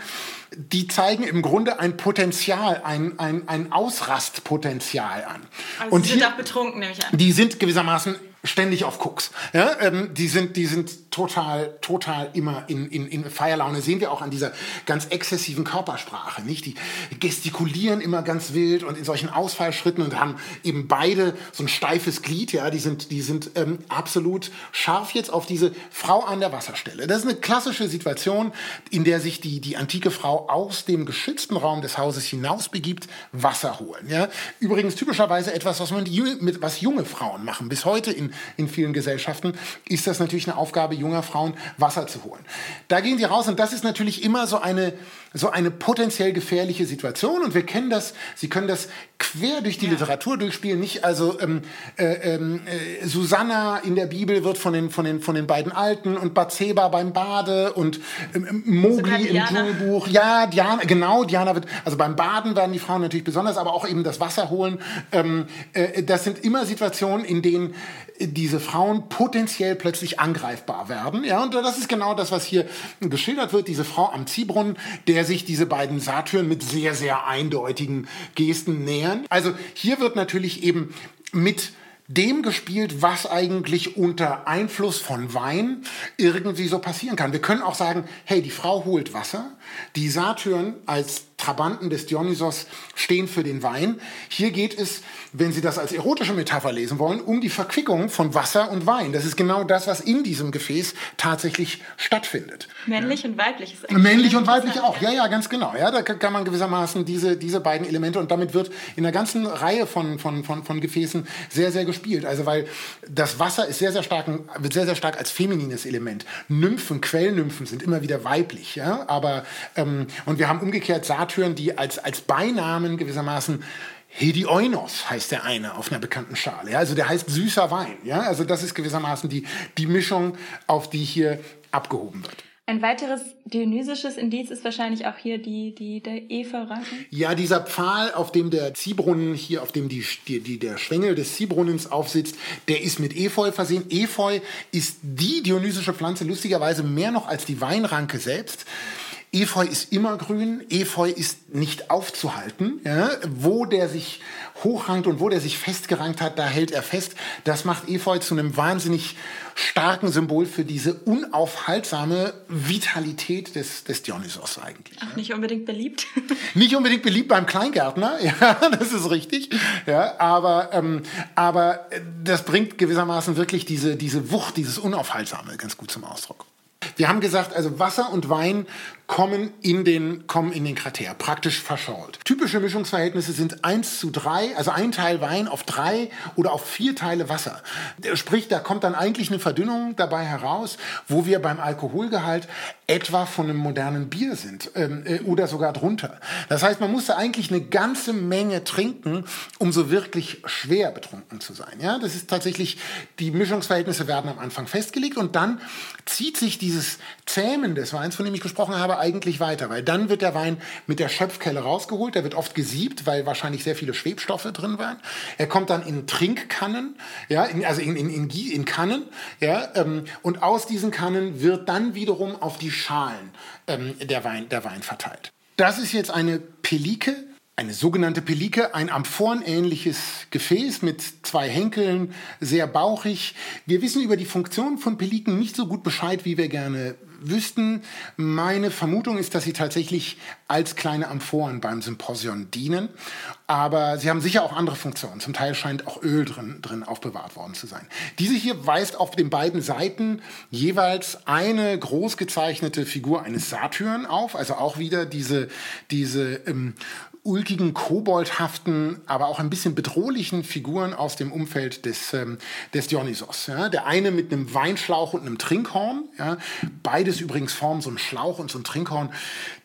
die zeigen im Grunde ein Potenzial, ein, ein, ein Ausrastpotenzial an. Also und die sind hier, auch betrunken, nehme ich an. Die sind gewissermaßen ständig auf Koks. Ja, ähm, die sind, die sind total, total immer in, in, in Feierlaune. Sehen wir auch an dieser ganz exzessiven Körpersprache, nicht? Die gestikulieren immer ganz wild und in solchen Ausfallschritten und haben eben beide so ein steifes Glied, ja. Die sind, die sind ähm, absolut scharf jetzt auf diese Frau an der Wasserstelle. Das ist eine klassische Situation, in der sich die, die antike Frau aus dem geschützten Raum des Hauses hinaus begibt, Wasser holen, ja. Übrigens typischerweise etwas, was man mit, was junge Frauen machen. Bis heute in in vielen Gesellschaften, ist das natürlich eine Aufgabe junger Frauen, Wasser zu holen. Da gehen die raus und das ist natürlich immer so eine, so eine potenziell gefährliche Situation und wir kennen das, Sie können das quer durch die ja. Literatur durchspielen, nicht also ähm, äh, äh, Susanna in der Bibel wird von den, von den, von den beiden Alten und Bathseba beim Bade und ähm, Mowgli im Dschungelbuch, ja, Diana, genau, Diana wird, also beim Baden werden die Frauen natürlich besonders, aber auch eben das Wasser holen, ähm, äh, das sind immer Situationen, in denen diese Frauen potenziell plötzlich angreifbar werden. Ja, und das ist genau das, was hier geschildert wird. Diese Frau am Ziehbrunnen, der sich diese beiden Satyren mit sehr, sehr eindeutigen Gesten nähern. Also hier wird natürlich eben mit dem gespielt, was eigentlich unter Einfluss von Wein irgendwie so passieren kann. Wir können auch sagen, hey, die Frau holt Wasser, die Satyren als Trabanten des Dionysos stehen für den Wein. Hier geht es, wenn Sie das als erotische Metapher lesen wollen, um die Verquickung von Wasser und Wein. Das ist genau das, was in diesem Gefäß tatsächlich stattfindet. Männlich ja. und weiblich ist eigentlich. Männlich und weiblich auch, ja, ja, ganz genau. Ja, da kann man gewissermaßen diese, diese beiden Elemente und damit wird in einer ganzen Reihe von, von, von, von Gefäßen sehr, sehr gespielt. Also, weil das Wasser ist sehr, sehr stark, wird sehr, sehr stark als feminines Element. Nymphen, Quellnymphen sind immer wieder weiblich, ja, aber, ähm, und wir haben umgekehrt Saturn Satyren, die als, als Beinamen gewissermaßen Hedioinos heißt der eine auf einer bekannten Schale. Ja? Also der heißt süßer Wein. Ja? Also das ist gewissermaßen die, die Mischung, auf die hier abgehoben wird. Ein weiteres dionysisches Indiz ist wahrscheinlich auch hier die, die der Efeu-Ranken. Ja, dieser Pfahl, auf dem der Ziehbrunnen hier, auf dem die, die, die, der Schwengel des Ziehbrunnens aufsitzt, der ist mit Efeu versehen. Efeu ist die dionysische Pflanze, lustigerweise mehr noch als die Weinranke selbst. Efeu ist immer grün, Efeu ist nicht aufzuhalten. Ja? Wo der sich hochrankt und wo der sich festgerankt hat, da hält er fest. Das macht Efeu zu einem wahnsinnig starken Symbol für diese unaufhaltsame Vitalität des, des Dionysos eigentlich. Auch nicht unbedingt beliebt. nicht unbedingt beliebt beim Kleingärtner, ja, das ist richtig. Ja, aber, ähm, aber das bringt gewissermaßen wirklich diese, diese Wucht, dieses Unaufhaltsame ganz gut zum Ausdruck. Wir haben gesagt, also Wasser und Wein kommen in den, kommen in den Krater, praktisch verschault. Typische Mischungsverhältnisse sind 1 zu 3, also ein Teil Wein auf drei oder auf vier Teile Wasser. Sprich, da kommt dann eigentlich eine Verdünnung dabei heraus, wo wir beim Alkoholgehalt etwa von einem modernen Bier sind ähm, äh, oder sogar drunter. Das heißt, man musste eigentlich eine ganze Menge trinken, um so wirklich schwer betrunken zu sein. Ja, das ist tatsächlich, die Mischungsverhältnisse werden am Anfang festgelegt und dann zieht sich dieses Zähmen des Weins, von dem ich gesprochen habe, eigentlich weiter, weil dann wird der Wein mit der Schöpfkelle rausgeholt, der wird oft gesiebt, weil wahrscheinlich sehr viele Schwebstoffe drin waren. Er kommt dann in Trinkkannen, ja, in, also in, in, in, in Kannen, ja, ähm, und aus diesen Kannen wird dann wiederum auf die Schalen ähm, der, Wein, der Wein verteilt. Das ist jetzt eine Pelike, eine sogenannte Pelike, ein amphorenähnliches Gefäß mit zwei Henkeln, sehr bauchig. Wir wissen über die Funktion von Peliken nicht so gut Bescheid, wie wir gerne wüssten. Meine Vermutung ist, dass sie tatsächlich als kleine Amphoren beim Symposion dienen. Aber sie haben sicher auch andere Funktionen. Zum Teil scheint auch Öl drin, drin aufbewahrt worden zu sein. Diese hier weist auf den beiden Seiten jeweils eine groß gezeichnete Figur eines Satyren auf. Also auch wieder diese, diese ähm, ulkigen, koboldhaften, aber auch ein bisschen bedrohlichen Figuren aus dem Umfeld des, ähm, des Dionysos. Ja. Der eine mit einem Weinschlauch und einem Trinkhorn. Ja. Beides übrigens formen so ein Schlauch und so ein Trinkhorn,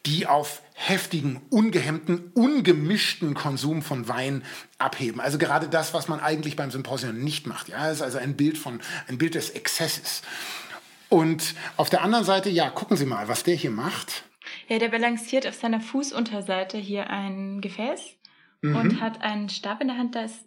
die auf heftigen, ungehemmten, ungemischten Konsum von Wein abheben. Also gerade das, was man eigentlich beim Symposium nicht macht. Ja, das ist also ein Bild von, ein Bild des Exzesses. Und auf der anderen Seite, ja, gucken Sie mal, was der hier macht. Ja, der balanciert auf seiner Fußunterseite hier ein Gefäß mhm. und hat einen Stab in der Hand, da ist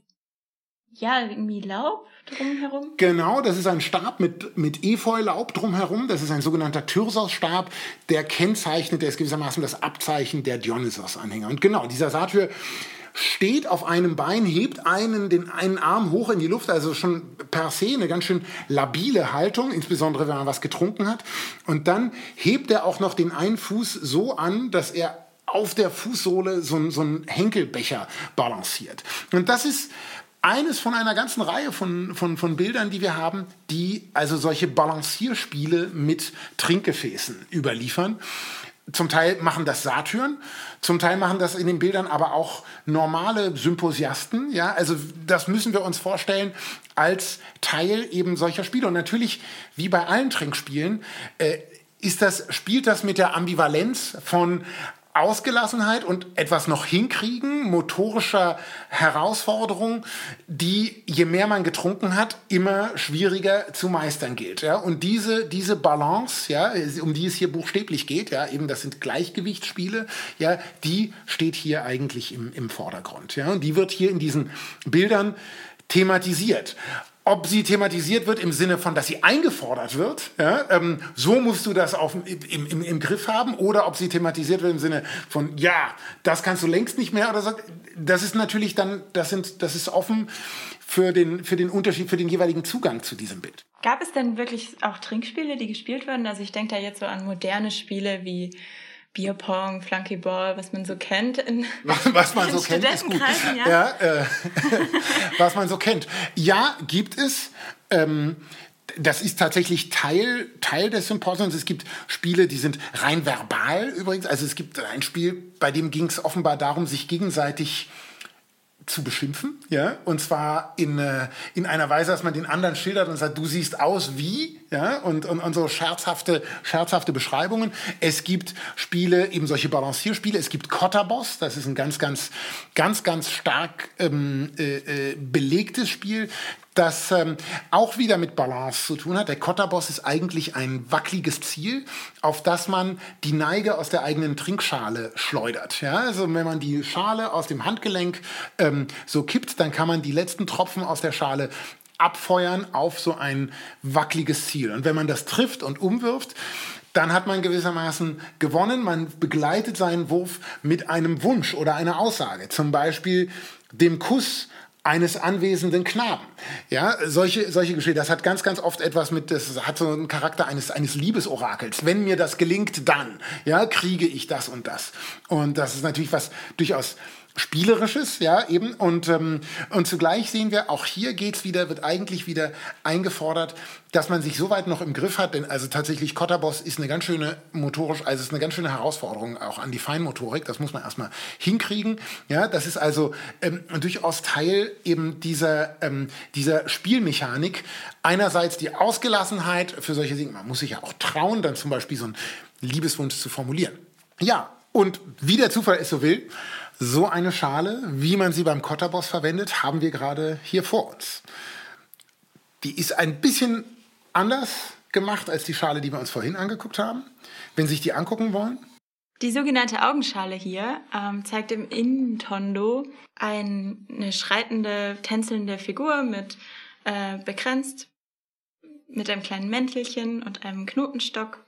ja irgendwie Laub drumherum. Genau, das ist ein Stab mit, mit Efeu-Laub drumherum. Das ist ein sogenannter Tyrsos-Stab, der kennzeichnet, der ist gewissermaßen das Abzeichen der Dionysos-Anhänger. Und genau, dieser Satyr steht auf einem Bein, hebt einen, den einen Arm hoch in die Luft, also schon per se eine ganz schön labile Haltung, insbesondere wenn man was getrunken hat. Und dann hebt er auch noch den einen Fuß so an, dass er auf der Fußsohle so, so einen Henkelbecher balanciert. Und das ist eines von einer ganzen Reihe von, von, von Bildern, die wir haben, die also solche Balancierspiele mit Trinkgefäßen überliefern. Zum Teil machen das Satyren, zum Teil machen das in den Bildern aber auch normale Symposiasten. Ja, also das müssen wir uns vorstellen als Teil eben solcher Spiele. Und natürlich, wie bei allen Trinkspielen, äh, ist das, spielt das mit der Ambivalenz von Ausgelassenheit und etwas noch hinkriegen, motorischer Herausforderung, die, je mehr man getrunken hat, immer schwieriger zu meistern gilt. Ja? Und diese, diese Balance, ja, um die es hier buchstäblich geht, ja, eben das sind Gleichgewichtsspiele, ja, die steht hier eigentlich im, im Vordergrund. Ja? Und die wird hier in diesen Bildern thematisiert ob sie thematisiert wird im Sinne von, dass sie eingefordert wird, ja, ähm, so musst du das auf, im, im, im Griff haben, oder ob sie thematisiert wird im Sinne von, ja, das kannst du längst nicht mehr, oder so, das ist natürlich dann, das, sind, das ist offen für den, für den Unterschied, für den jeweiligen Zugang zu diesem Bild. Gab es denn wirklich auch Trinkspiele, die gespielt wurden? Also ich denke da jetzt so an moderne Spiele wie Bierpong, Flunkyball, was man so kennt. In, was man so kennt, ist gut. Ja. ja äh, was man so kennt. Ja, gibt es. Ähm, das ist tatsächlich Teil, Teil des Symposiums. Es gibt Spiele, die sind rein verbal übrigens. Also es gibt ein Spiel, bei dem ging es offenbar darum, sich gegenseitig zu beschimpfen, ja, und zwar in, äh, in einer Weise, dass man den anderen schildert und sagt, du siehst aus wie, ja, und, und, und so scherzhafte, scherzhafte Beschreibungen. Es gibt Spiele, eben solche Balancierspiele, es gibt Kotterboss, das ist ein ganz, ganz, ganz, ganz stark ähm, äh, äh belegtes Spiel das ähm, auch wieder mit Balance zu tun hat. Der Kotterboss ist eigentlich ein wackeliges Ziel, auf das man die Neige aus der eigenen Trinkschale schleudert. Ja, also wenn man die Schale aus dem Handgelenk ähm, so kippt, dann kann man die letzten Tropfen aus der Schale abfeuern auf so ein wackeliges Ziel. Und wenn man das trifft und umwirft, dann hat man gewissermaßen gewonnen. Man begleitet seinen Wurf mit einem Wunsch oder einer Aussage. Zum Beispiel dem Kuss eines anwesenden Knaben. Ja, solche, solche Geschichten, das hat ganz, ganz oft etwas mit, das hat so einen Charakter eines, eines Liebesorakels. Wenn mir das gelingt, dann, ja, kriege ich das und das. Und das ist natürlich was durchaus Spielerisches, ja, eben. Und, ähm, und zugleich sehen wir, auch hier geht's wieder, wird eigentlich wieder eingefordert, dass man sich so weit noch im Griff hat, denn also tatsächlich Kotterboss ist eine ganz schöne motorisch, also ist eine ganz schöne Herausforderung auch an die Feinmotorik, das muss man erstmal hinkriegen, ja, das ist also ähm, durchaus Teil eben dieser, ähm, dieser Spielmechanik. Einerseits die Ausgelassenheit für solche Dinge, man muss sich ja auch trauen, dann zum Beispiel so einen Liebeswunsch zu formulieren. Ja, und wie der Zufall es so will, so eine Schale, wie man sie beim Kotterboss verwendet, haben wir gerade hier vor uns. Die ist ein bisschen anders gemacht als die Schale, die wir uns vorhin angeguckt haben. Wenn Sie sich die angucken wollen. Die sogenannte Augenschale hier ähm, zeigt im Innentondo eine schreitende, tänzelnde Figur mit äh, begrenzt, mit einem kleinen Mäntelchen und einem Knotenstock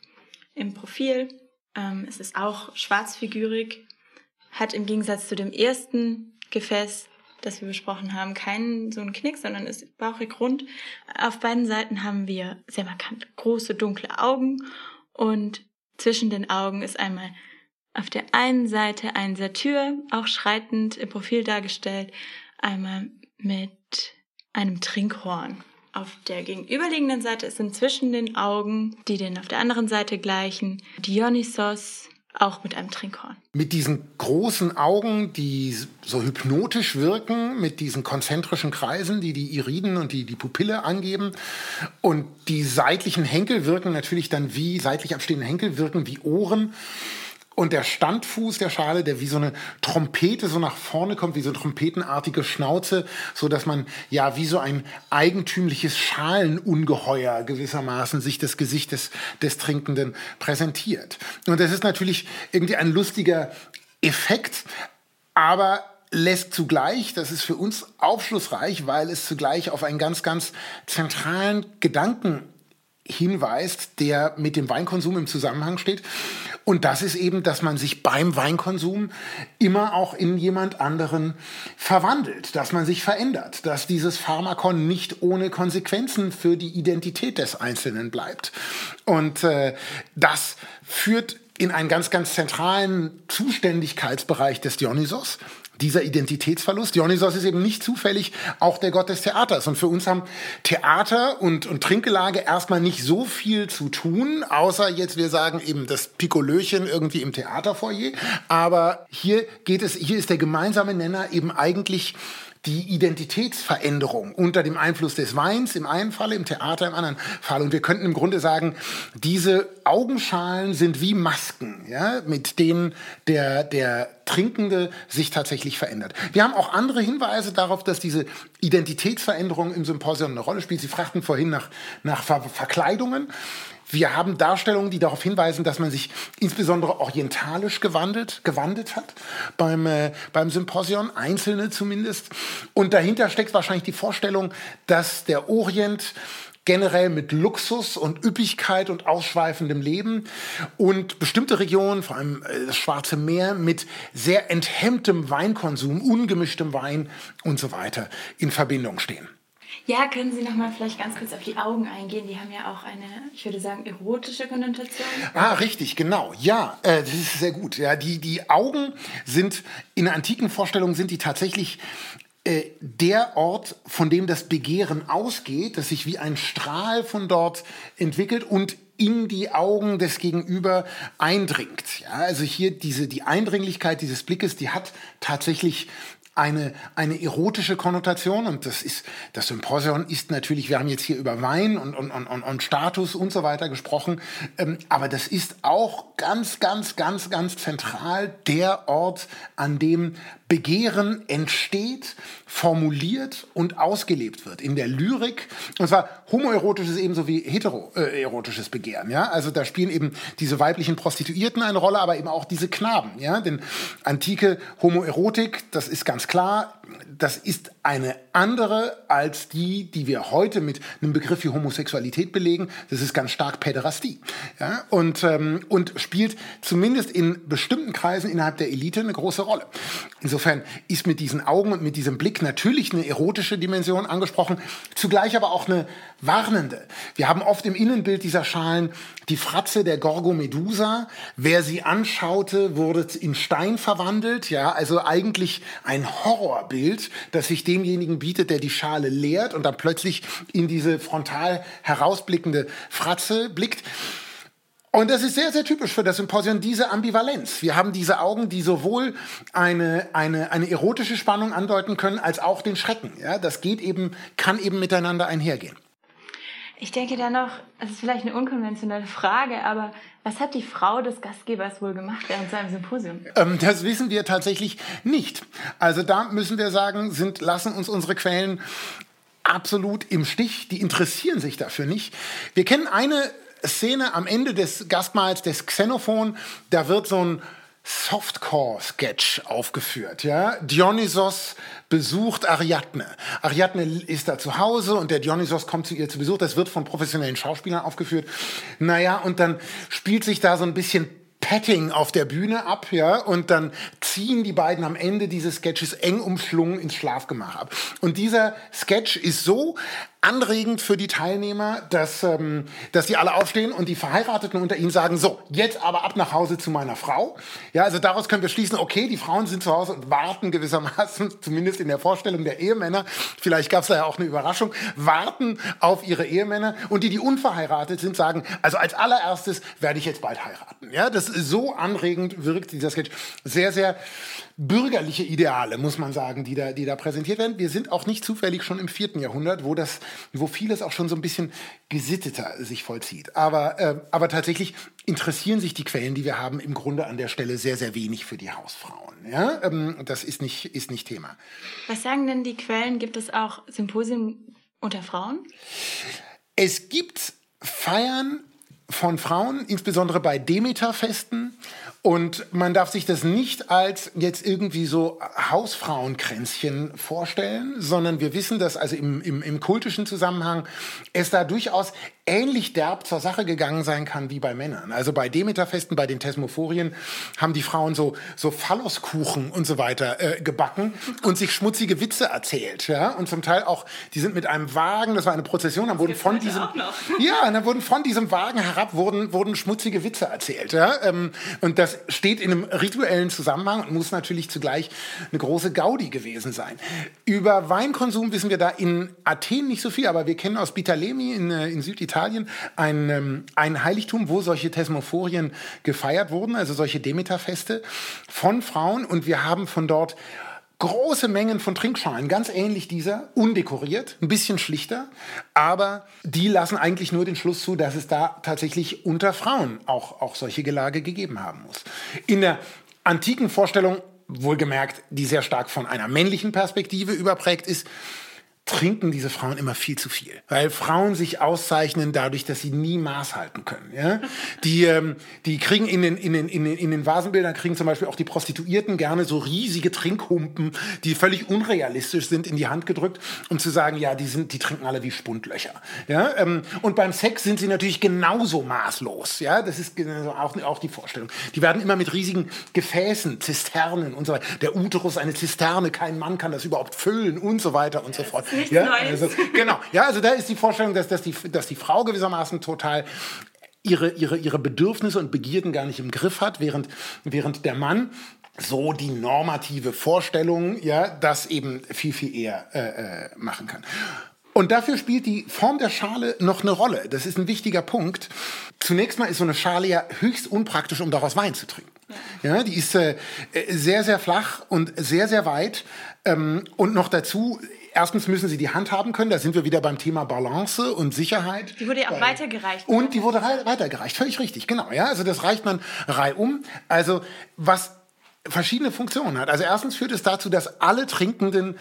im Profil Ähm, es ist auch schwarzfigurig, hat im Gegensatz zu dem ersten Gefäß, das wir besprochen haben, keinen so einen Knick, sondern ist bauchig rund. Auf beiden Seiten haben wir sehr markant große dunkle Augen und zwischen den Augen ist einmal auf der einen Seite ein Satyr, auch schreitend im Profil dargestellt, einmal mit einem Trinkhorn. Auf der gegenüberliegenden Seite sind zwischen den Augen, die den auf der anderen Seite gleichen, Dionysos, auch mit einem Trinkhorn. Mit diesen großen Augen, die so hypnotisch wirken, mit diesen konzentrischen Kreisen, die die Iriden und die, die Pupille angeben. Und die seitlichen Henkel wirken natürlich dann wie, seitlich abstehende Henkel wirken wie Ohren. Und der Standfuß der Schale, der wie so eine Trompete so nach vorne kommt, wie so eine trompetenartige Schnauze, so dass man ja wie so ein eigentümliches Schalenungeheuer gewissermaßen sich das Gesicht des, des Trinkenden präsentiert. Und das ist natürlich irgendwie ein lustiger Effekt, aber lässt zugleich, das ist für uns aufschlussreich, weil es zugleich auf einen ganz, ganz zentralen Gedanken hinweist, der mit dem Weinkonsum im Zusammenhang steht. Und das ist eben, dass man sich beim Weinkonsum immer auch in jemand anderen verwandelt, dass man sich verändert, dass dieses Pharmakon nicht ohne Konsequenzen für die Identität des Einzelnen bleibt. Und äh, das führt in einen ganz, ganz zentralen Zuständigkeitsbereich des Dionysos, dieser Identitätsverlust. Dionysos ist eben nicht zufällig auch der Gott des Theaters. Und für uns haben Theater und, und Trinkgelage erstmal nicht so viel zu tun, außer jetzt wir sagen eben das Pikolöchen irgendwie im Theaterfoyer. Aber hier geht es, hier ist der gemeinsame Nenner eben eigentlich die Identitätsveränderung unter dem Einfluss des Weins im einen Fall, im Theater im anderen Fall. Und wir könnten im Grunde sagen, diese Augenschalen sind wie Masken, ja, mit denen der, der Trinkende sich tatsächlich verändert. Wir haben auch andere Hinweise darauf, dass diese Identitätsveränderung im Symposium eine Rolle spielt. Sie fragten vorhin nach, nach Ver Verkleidungen. Wir haben Darstellungen, die darauf hinweisen, dass man sich insbesondere orientalisch gewandelt, gewandelt hat beim, äh, beim Symposion, einzelne zumindest. Und dahinter steckt wahrscheinlich die Vorstellung, dass der Orient generell mit Luxus und Üppigkeit und ausschweifendem Leben und bestimmte Regionen, vor allem äh, das Schwarze Meer, mit sehr enthemmtem Weinkonsum, ungemischtem Wein und so weiter in Verbindung stehen. Ja, können Sie noch mal vielleicht ganz kurz auf die Augen eingehen? Die haben ja auch eine, ich würde sagen, erotische Konnotation. Ah, richtig, genau. Ja, äh, das ist sehr gut. Ja, die, die Augen sind in der antiken Vorstellung sind die tatsächlich äh, der Ort, von dem das Begehren ausgeht, das sich wie ein Strahl von dort entwickelt und in die Augen des Gegenüber eindringt. Ja, also hier diese, die Eindringlichkeit dieses Blickes, die hat tatsächlich eine, eine erotische Konnotation und das ist, das Symposion ist natürlich, wir haben jetzt hier über Wein und, und, und, und Status und so weiter gesprochen, ähm, aber das ist auch ganz, ganz, ganz, ganz zentral der Ort, an dem Begehren entsteht, formuliert und ausgelebt wird. In der Lyrik, und zwar homoerotisches ebenso wie heteroerotisches Begehren. Ja? Also da spielen eben diese weiblichen Prostituierten eine Rolle, aber eben auch diese Knaben. Ja? Denn antike Homoerotik, das ist ganz klar, das ist eine andere als die, die wir heute mit einem Begriff wie Homosexualität belegen. Das ist ganz stark Päderastie. Ja? Und, ähm, und spielt zumindest in bestimmten Kreisen innerhalb der Elite eine große Rolle. Insofern ist mit diesen Augen und mit diesem Blick natürlich eine erotische Dimension angesprochen, zugleich aber auch eine warnende. Wir haben oft im Innenbild dieser Schalen die Fratze der Gorgomedusa. Wer sie anschaute, wurde in Stein verwandelt. Ja, also eigentlich ein Horrorbild, das sich demjenigen bietet, der die Schale leert und dann plötzlich in diese frontal herausblickende Fratze blickt. Und das ist sehr, sehr typisch für das Symposium, diese Ambivalenz. Wir haben diese Augen, die sowohl eine, eine, eine erotische Spannung andeuten können, als auch den Schrecken. Ja, das geht eben, kann eben miteinander einhergehen. Ich denke da noch, das ist vielleicht eine unkonventionelle Frage, aber was hat die Frau des Gastgebers wohl gemacht während seinem Symposium? Ähm, das wissen wir tatsächlich nicht. Also da müssen wir sagen, sind, lassen uns unsere Quellen absolut im Stich. Die interessieren sich dafür nicht. Wir kennen eine Szene am Ende des Gastmahls des Xenophon, da wird so ein Softcore-Sketch aufgeführt. Ja? Dionysos besucht Ariadne. Ariadne ist da zu Hause und der Dionysos kommt zu ihr zu Besuch. Das wird von professionellen Schauspielern aufgeführt. Naja, und dann spielt sich da so ein bisschen Petting auf der Bühne ab, ja, und dann ziehen die beiden am Ende dieses Sketches eng umschlungen ins Schlafgemach ab. Und dieser Sketch ist so anregend für die Teilnehmer, dass, ähm, dass die alle aufstehen und die Verheirateten unter ihnen sagen, so, jetzt aber ab nach Hause zu meiner Frau. Ja, also daraus können wir schließen, okay, die Frauen sind zu Hause und warten gewissermaßen, zumindest in der Vorstellung der Ehemänner, vielleicht gab es da ja auch eine Überraschung, warten auf ihre Ehemänner und die, die unverheiratet sind, sagen, also als allererstes werde ich jetzt bald heiraten. Ja, das ist so anregend wirkt dieser Sketch. Sehr, sehr bürgerliche Ideale, muss man sagen, die da, die da präsentiert werden. Wir sind auch nicht zufällig schon im vierten Jahrhundert, wo das, wo vieles auch schon so ein bisschen gesitteter sich vollzieht. Aber, äh, aber tatsächlich interessieren sich die Quellen, die wir haben, im Grunde an der Stelle sehr, sehr wenig für die Hausfrauen. Ja? Ähm, das ist nicht, ist nicht Thema. Was sagen denn die Quellen? Gibt es auch Symposien unter Frauen? Es gibt Feiern von Frauen, insbesondere bei Demeter-Festen. Und man darf sich das nicht als jetzt irgendwie so Hausfrauenkränzchen vorstellen, sondern wir wissen, dass also im, im, im kultischen Zusammenhang es da durchaus ähnlich derb zur Sache gegangen sein kann wie bei Männern. Also bei Demeterfesten, bei den Thesmophorien haben die Frauen so, so Phalloskuchen und so weiter äh, gebacken und sich schmutzige Witze erzählt. Ja? Und zum Teil auch, die sind mit einem Wagen, das war eine Prozession, dann wurden von diesem, ja, dann wurden von diesem Wagen herab wurden, wurden schmutzige Witze erzählt. Ja? Ähm, und das steht in einem rituellen Zusammenhang und muss natürlich zugleich eine große Gaudi gewesen sein. Über Weinkonsum wissen wir da in Athen nicht so viel, aber wir kennen aus Bitalemi in, äh, in Süditalien Italien ein, ähm, ein Heiligtum, wo solche Thesmophorien gefeiert wurden, also solche Demeterfeste von Frauen. Und wir haben von dort große Mengen von Trinkschalen, ganz ähnlich dieser, undekoriert, ein bisschen schlichter, aber die lassen eigentlich nur den Schluss zu, dass es da tatsächlich unter Frauen auch, auch solche Gelage gegeben haben muss. In der antiken Vorstellung, wohlgemerkt, die sehr stark von einer männlichen Perspektive überprägt ist, trinken diese Frauen immer viel zu viel, weil Frauen sich auszeichnen dadurch, dass sie nie Maß halten können. Ja? Die, ähm, die kriegen in den, in, den, in, den, in den Vasenbildern kriegen zum Beispiel auch die Prostituierten gerne so riesige Trinkhumpen, die völlig unrealistisch sind, in die Hand gedrückt, um zu sagen, ja, die sind, die trinken alle wie Spundlöcher. Ja? Ähm, und beim Sex sind sie natürlich genauso maßlos. Ja, das ist auch, auch die Vorstellung. Die werden immer mit riesigen Gefäßen, Zisternen und so weiter. Der Uterus eine Zisterne, kein Mann kann das überhaupt füllen und so weiter und so fort nichts ja, Neues. Also, genau, ja, also da ist die Vorstellung, dass, dass, die, dass die Frau gewissermaßen total ihre, ihre, ihre Bedürfnisse und Begierden gar nicht im Griff hat, während, während der Mann so die normative Vorstellung, ja, das eben viel, viel eher äh, äh, machen kann. Und dafür spielt die Form der Schale noch eine Rolle. Das ist ein wichtiger Punkt. Zunächst mal ist so eine Schale ja höchst unpraktisch, um daraus Wein zu trinken. Ja, die ist äh, sehr, sehr flach und sehr, sehr weit. Ähm, und noch dazu erstens müssen sie die Hand haben können, da sind wir wieder beim Thema Balance und Sicherheit. Die wurde ja auch weitergereicht. Und die wurde weitergereicht, völlig richtig, genau. Ja, also das reicht man reihum. Also was verschiedene Funktionen hat. Also erstens führt es dazu, dass alle Trinkenden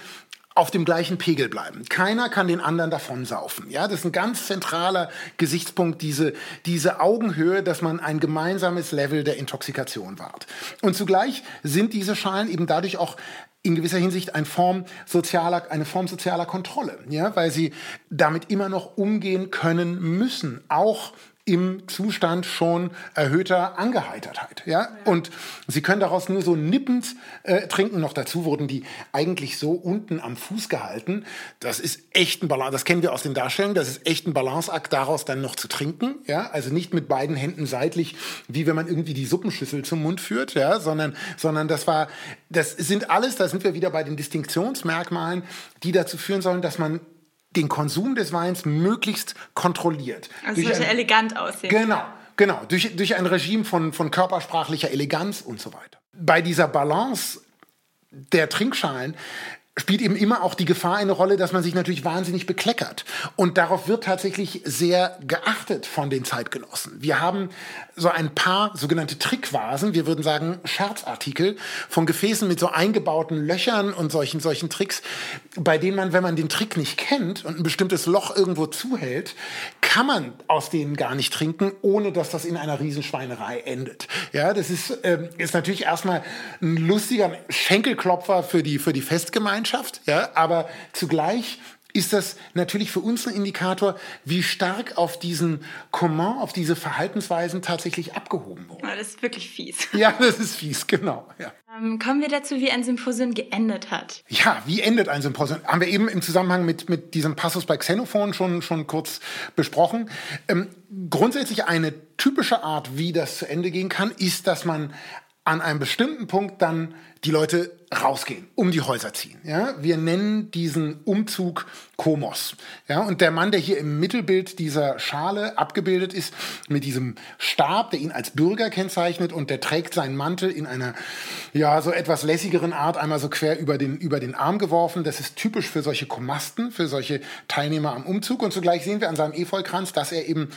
auf dem gleichen Pegel bleiben. Keiner kann den anderen davon saufen. Ja, das ist ein ganz zentraler Gesichtspunkt, diese, diese Augenhöhe, dass man ein gemeinsames Level der Intoxikation wahrt. Und zugleich sind diese Schalen eben dadurch auch in gewisser Hinsicht eine Form sozialer, eine Form sozialer Kontrolle, ja, weil sie damit immer noch umgehen können müssen, auch im Zustand schon erhöhter Angeheitertheit. Ja? Und sie können daraus nur so nippend äh, trinken. Noch dazu wurden die eigentlich so unten am Fuß gehalten. Das ist echt ein Balance. Das kennen wir aus den Darstellungen. Das ist echt ein Balanceakt, daraus dann noch zu trinken. Ja? Also nicht mit beiden Händen seitlich, wie wenn man irgendwie die Suppenschüssel zum Mund führt, ja? sondern, sondern das war, das sind alles, da sind wir wieder bei den Distinktionsmerkmalen, die dazu führen sollen, dass man den Konsum des Weins möglichst kontrolliert. Also es sollte elegant aussehen. Genau, genau. Durch, durch ein Regime von, von körpersprachlicher Eleganz und so weiter. Bei dieser Balance der Trinkschalen spielt eben immer auch die Gefahr eine Rolle, dass man sich natürlich wahnsinnig bekleckert. Und darauf wird tatsächlich sehr geachtet von den Zeitgenossen. Wir haben so ein paar sogenannte Trickvasen, wir würden sagen Scherzartikel von Gefäßen mit so eingebauten Löchern und solchen, solchen Tricks, bei denen man, wenn man den Trick nicht kennt und ein bestimmtes Loch irgendwo zuhält, kann man aus denen gar nicht trinken, ohne dass das in einer Riesenschweinerei endet. Ja, das ist, ähm, ist natürlich erstmal ein lustiger Schenkelklopfer für die, für die Festgemeinschaft, ja, aber zugleich ist das natürlich für uns ein Indikator, wie stark auf diesen Comment, auf diese Verhaltensweisen tatsächlich abgehoben wurde. Das ist wirklich fies. Ja, das ist fies, genau. Ja. Ähm, kommen wir dazu, wie ein Symposium geendet hat. Ja, wie endet ein Symposium? Haben wir eben im Zusammenhang mit, mit diesem Passus bei Xenophon schon, schon kurz besprochen. Ähm, grundsätzlich eine typische Art, wie das zu Ende gehen kann, ist, dass man an einem bestimmten Punkt dann die Leute rausgehen, um die Häuser ziehen. Ja? Wir nennen diesen Umzug Komos. Ja? Und der Mann, der hier im Mittelbild dieser Schale abgebildet ist, mit diesem Stab, der ihn als Bürger kennzeichnet und der trägt seinen Mantel in einer ja, so etwas lässigeren Art einmal so quer über den, über den Arm geworfen. Das ist typisch für solche Komasten, für solche Teilnehmer am Umzug. Und zugleich sehen wir an seinem Efeukranz, dass er eben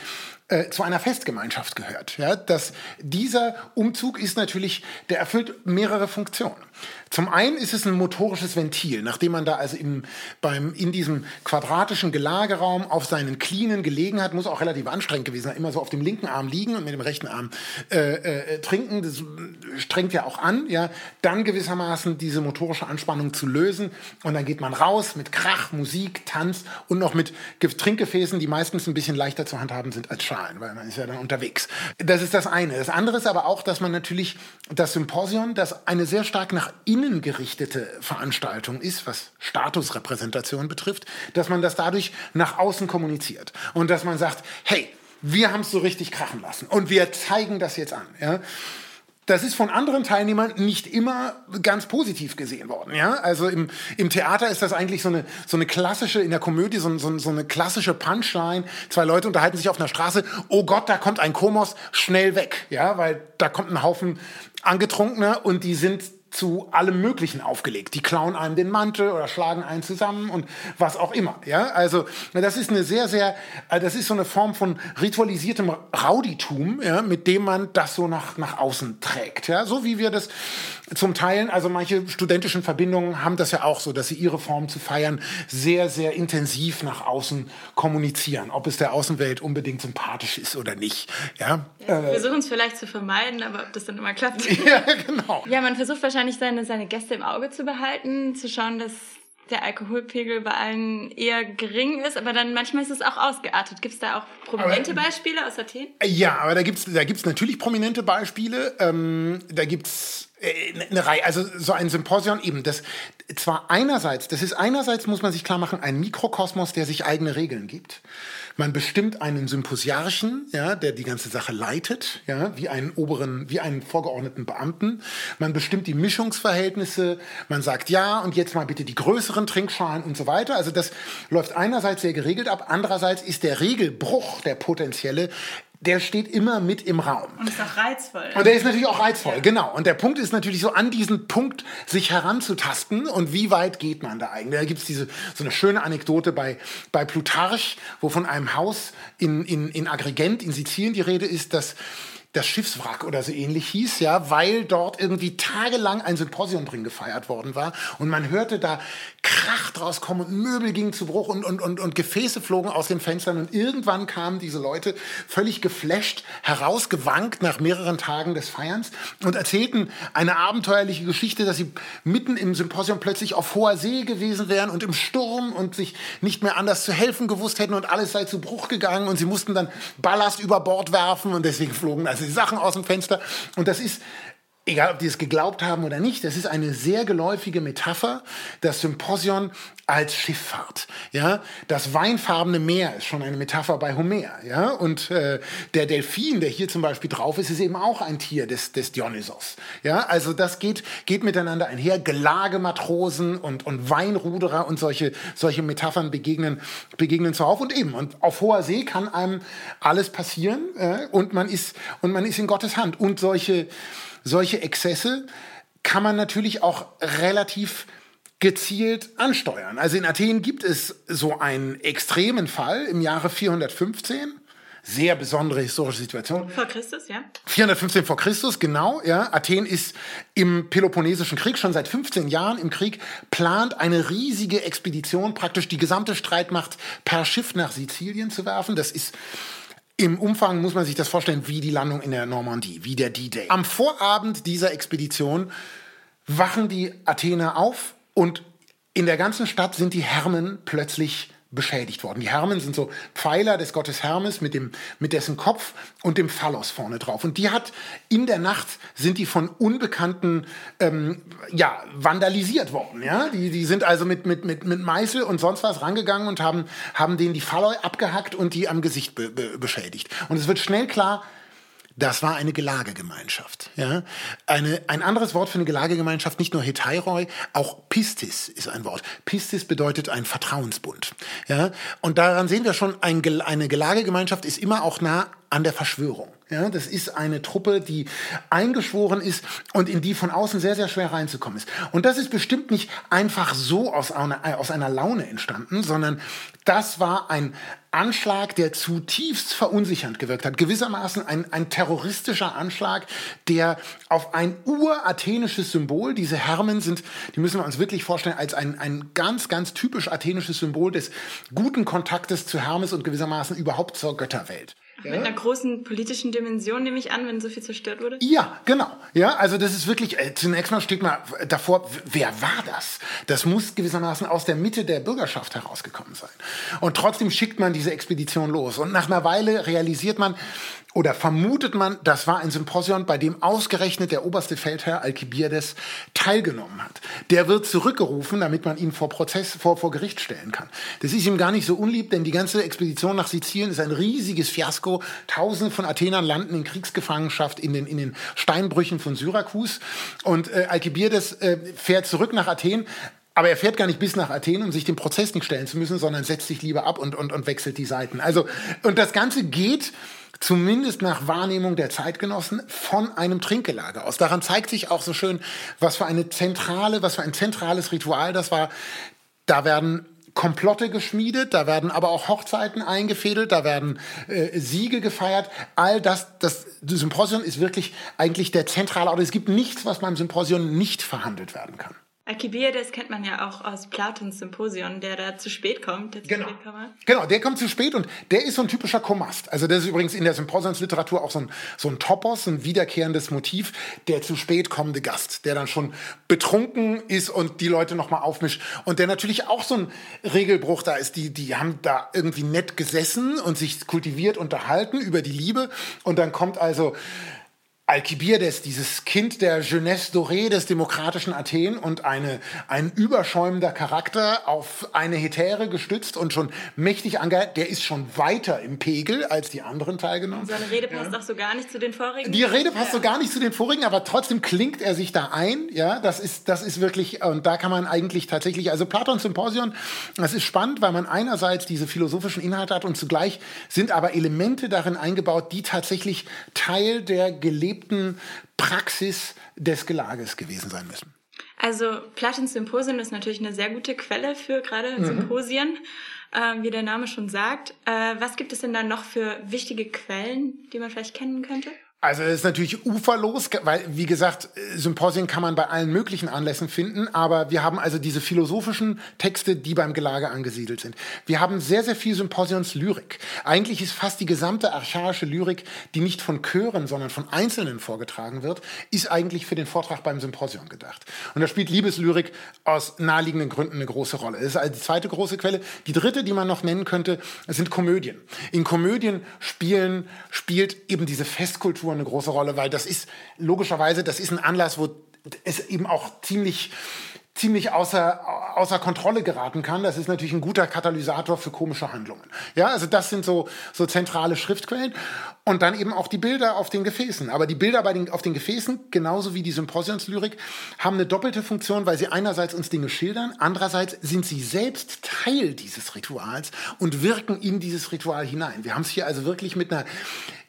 äh, zu einer Festgemeinschaft gehört. Ja? Dass dieser Umzug ist natürlich, der erfüllt mehrere Funktionen. Zum einen ist es ein motorisches Ventil, nachdem man da also im, beim, in diesem quadratischen Gelageraum auf seinen Klinen gelegen hat, muss auch relativ anstrengend gewesen sein, immer so auf dem linken Arm liegen und mit dem rechten Arm äh, äh, trinken, das strengt ja auch an, ja, dann gewissermaßen diese motorische Anspannung zu lösen und dann geht man raus mit Krach, Musik, Tanz und noch mit Trinkgefäßen, die meistens ein bisschen leichter zu handhaben sind als Schalen, weil man ist ja dann unterwegs. Das ist das eine. Das andere ist aber auch, dass man natürlich das Symposion, das eine sehr stark nach innen gerichtete Veranstaltung ist, was Statusrepräsentation betrifft, dass man das dadurch nach außen kommuniziert und dass man sagt, hey, wir haben es so richtig krachen lassen und wir zeigen das jetzt an. Ja? das ist von anderen Teilnehmern nicht immer ganz positiv gesehen worden. Ja? Also im, im Theater ist das eigentlich so eine, so eine klassische, in der Komödie so, so, so eine klassische Punchline. Zwei Leute unterhalten sich auf einer Straße, oh Gott, da kommt ein Komos, schnell weg. Ja, weil da kommt ein Haufen Angetrunkener und die sind zu allem Möglichen aufgelegt. Die klauen einem den Mantel oder schlagen einen zusammen und was auch immer. Ja, also das ist eine sehr, sehr, äh, das ist so eine Form von ritualisiertem Rauditum, ja, mit dem man das so nach, nach außen trägt. Ja, so wie wir das zum Teil, also manche studentischen Verbindungen haben das ja auch so, dass sie ihre Form zu feiern sehr, sehr intensiv nach außen kommunizieren, ob es der Außenwelt unbedingt sympathisch ist oder nicht. Ja, ja wir versuchen es vielleicht zu vermeiden, aber ob das dann immer klappt. ja, genau. Ja, man versucht wahrscheinlich wahrscheinlich seine, seine Gäste im Auge zu behalten, zu schauen, dass der Alkoholpegel bei allen eher gering ist, aber dann manchmal ist es auch ausgeartet. Gibt es da auch prominente aber, Beispiele aus Athen? Ja, aber da gibt es da gibt's natürlich prominente Beispiele. Ähm, da gibt es äh, eine Reihe, also so ein Symposion eben, das zwar einerseits, das ist einerseits, muss man sich klar machen, ein Mikrokosmos, der sich eigene Regeln gibt. Man bestimmt einen Symposiarchen, ja, der die ganze Sache leitet, ja, wie einen oberen, wie einen vorgeordneten Beamten. Man bestimmt die Mischungsverhältnisse. Man sagt ja und jetzt mal bitte die größeren Trinkschalen und so weiter. Also das läuft einerseits sehr geregelt ab. Andererseits ist der Regelbruch, der potenzielle, der steht immer mit im Raum. Und ist auch reizvoll. Und der ist natürlich auch reizvoll, ja. genau. Und der Punkt ist natürlich so, an diesen Punkt sich heranzutasten und wie weit geht man da eigentlich. Da gibt es diese, so eine schöne Anekdote bei, bei Plutarch, wo von einem Haus in, in, in Agrigent in Sizilien die Rede ist, dass das Schiffswrack oder so ähnlich hieß, ja, weil dort irgendwie tagelang ein Symposium drin gefeiert worden war und man hörte da Krach draus kommen und Möbel gingen zu Bruch und, und, und, und Gefäße flogen aus den Fenstern und irgendwann kamen diese Leute völlig geflasht herausgewankt nach mehreren Tagen des Feierns und erzählten eine abenteuerliche Geschichte, dass sie mitten im Symposium plötzlich auf hoher See gewesen wären und im Sturm und sich nicht mehr anders zu helfen gewusst hätten und alles sei zu Bruch gegangen und sie mussten dann Ballast über Bord werfen und deswegen flogen also Sachen aus dem Fenster. Und das ist, egal ob die es geglaubt haben oder nicht, das ist eine sehr geläufige Metapher, das Symposion als Schifffahrt. Ja, das weinfarbene Meer ist schon eine Metapher bei Homer. Ja, und äh, der Delfin, der hier zum Beispiel drauf ist, ist eben auch ein Tier des, des Dionysos. Ja, also das geht, geht miteinander einher. Gelagematrosen und, und Weinruderer und solche, solche Metaphern begegnen, begegnen zuhauf und eben. Und auf hoher See kann einem alles passieren äh, und man ist, und man ist in Gottes Hand. Und solche, solche Exzesse kann man natürlich auch relativ gezielt ansteuern. Also in Athen gibt es so einen extremen Fall im Jahre 415. Sehr besondere historische Situation. Vor Christus, ja? 415 vor Christus, genau, ja. Athen ist im Peloponnesischen Krieg schon seit 15 Jahren im Krieg, plant eine riesige Expedition, praktisch die gesamte Streitmacht per Schiff nach Sizilien zu werfen. Das ist im Umfang muss man sich das vorstellen wie die Landung in der Normandie, wie der D-Day. Am Vorabend dieser Expedition wachen die Athener auf und in der ganzen Stadt sind die Hermen plötzlich beschädigt worden. Die Hermen sind so Pfeiler des Gottes Hermes mit, dem, mit dessen Kopf und dem Phallos vorne drauf. Und die hat in der Nacht sind die von Unbekannten ähm, ja, vandalisiert worden. Ja? Die, die sind also mit, mit, mit, mit Meißel und sonst was rangegangen und haben, haben denen die Phalloi abgehackt und die am Gesicht be, be, beschädigt. Und es wird schnell klar, das war eine Gelagegemeinschaft. Ja? Eine, ein anderes Wort für eine Gelagegemeinschaft, nicht nur Hetairoi, auch Pistis ist ein Wort. Pistis bedeutet ein Vertrauensbund. Ja? Und daran sehen wir schon, ein, eine Gelagegemeinschaft ist immer auch nah an der Verschwörung. Ja, das ist eine Truppe, die eingeschworen ist und in die von außen sehr, sehr schwer reinzukommen ist. Und das ist bestimmt nicht einfach so aus einer, aus einer Laune entstanden, sondern das war ein Anschlag, der zutiefst verunsichernd gewirkt hat. Gewissermaßen ein, ein terroristischer Anschlag, der auf ein urathenisches Symbol, diese Hermen sind, die müssen wir uns wirklich vorstellen, als ein, ein ganz, ganz typisch athenisches Symbol des guten Kontaktes zu Hermes und gewissermaßen überhaupt zur Götterwelt. Ja? Mit einer großen politischen Dimension, nehme ich an, wenn so viel zerstört wurde? Ja, genau. Ja, also das ist wirklich, äh, zunächst mal steht mal davor, wer war das? Das muss gewissermaßen aus der Mitte der Bürgerschaft herausgekommen sein. Und trotzdem schickt man diese Expedition los. Und nach einer Weile realisiert man, oder vermutet man, das war ein Symposion, bei dem ausgerechnet der oberste Feldherr Alkibiades teilgenommen hat. Der wird zurückgerufen, damit man ihn vor Prozess, vor, vor Gericht stellen kann. Das ist ihm gar nicht so unlieb, denn die ganze Expedition nach Sizilien ist ein riesiges Fiasko. Tausende von Athenern landen in Kriegsgefangenschaft in den, in den Steinbrüchen von Syrakus. Und äh, Alkibiades äh, fährt zurück nach Athen, aber er fährt gar nicht bis nach Athen, um sich dem Prozess nicht stellen zu müssen, sondern setzt sich lieber ab und, und, und wechselt die Seiten. Also, und das Ganze geht zumindest nach Wahrnehmung der Zeitgenossen, von einem Trinkgelage aus. Daran zeigt sich auch so schön, was für eine zentrale, was für ein zentrales Ritual das war. Da werden Komplotte geschmiedet, da werden aber auch Hochzeiten eingefädelt, da werden äh, Siege gefeiert. All das, das, Symposion ist wirklich eigentlich der zentrale Ort. Es gibt nichts, was beim Symposion nicht verhandelt werden kann. Alkibiades kennt man ja auch aus Platons Symposion, der da zu spät kommt. Der genau. genau, der kommt zu spät und der ist so ein typischer Komast. Also das ist übrigens in der Symposionsliteratur auch so ein, so ein Topos, ein wiederkehrendes Motiv, der zu spät kommende Gast, der dann schon betrunken ist und die Leute nochmal aufmischt. Und der natürlich auch so ein Regelbruch da ist. Die, die haben da irgendwie nett gesessen und sich kultiviert unterhalten über die Liebe. Und dann kommt also Alkibiades, dieses Kind der Jeunesse dorée des demokratischen Athen und eine, ein überschäumender Charakter auf eine Hetäre gestützt und schon mächtig angehört, der ist schon weiter im Pegel als die anderen teilgenommen. Seine Rede passt ja. auch so gar nicht zu den vorigen. Die Rede passt ja. so gar nicht zu den vorigen, aber trotzdem klingt er sich da ein. Ja, das ist, das ist wirklich, und da kann man eigentlich tatsächlich, also Platons Symposion, das ist spannend, weil man einerseits diese philosophischen Inhalte hat und zugleich sind aber Elemente darin eingebaut, die tatsächlich Teil der gelebten gelebten Praxis des Gelages gewesen sein müssen. Also Platons Symposien ist natürlich eine sehr gute Quelle für gerade mhm. Symposien, äh, wie der Name schon sagt. Äh, was gibt es denn da noch für wichtige Quellen, die man vielleicht kennen könnte? Also es ist natürlich uferlos, weil wie gesagt, Symposien kann man bei allen möglichen Anlässen finden, aber wir haben also diese philosophischen Texte, die beim Gelage angesiedelt sind. Wir haben sehr, sehr viel Symposionslyrik. Eigentlich ist fast die gesamte archaische Lyrik, die nicht von Chören, sondern von Einzelnen vorgetragen wird, ist eigentlich für den Vortrag beim Symposion gedacht. Und da spielt Liebeslyrik aus naheliegenden Gründen eine große Rolle. Das ist also die zweite große Quelle. Die dritte, die man noch nennen könnte, sind Komödien. In Komödien spielen, spielt eben diese Festkultur Kultur eine große Rolle, weil das ist logischerweise, das ist ein Anlass, wo es eben auch ziemlich ziemlich außer, außer Kontrolle geraten kann. Das ist natürlich ein guter Katalysator für komische Handlungen. Ja, also das sind so, so zentrale Schriftquellen. Und dann eben auch die Bilder auf den Gefäßen. Aber die Bilder bei den, auf den Gefäßen, genauso wie die Symposionslyrik, haben eine doppelte Funktion, weil sie einerseits uns Dinge schildern, andererseits sind sie selbst Teil dieses Rituals und wirken in dieses Ritual hinein. Wir haben es hier also wirklich mit einer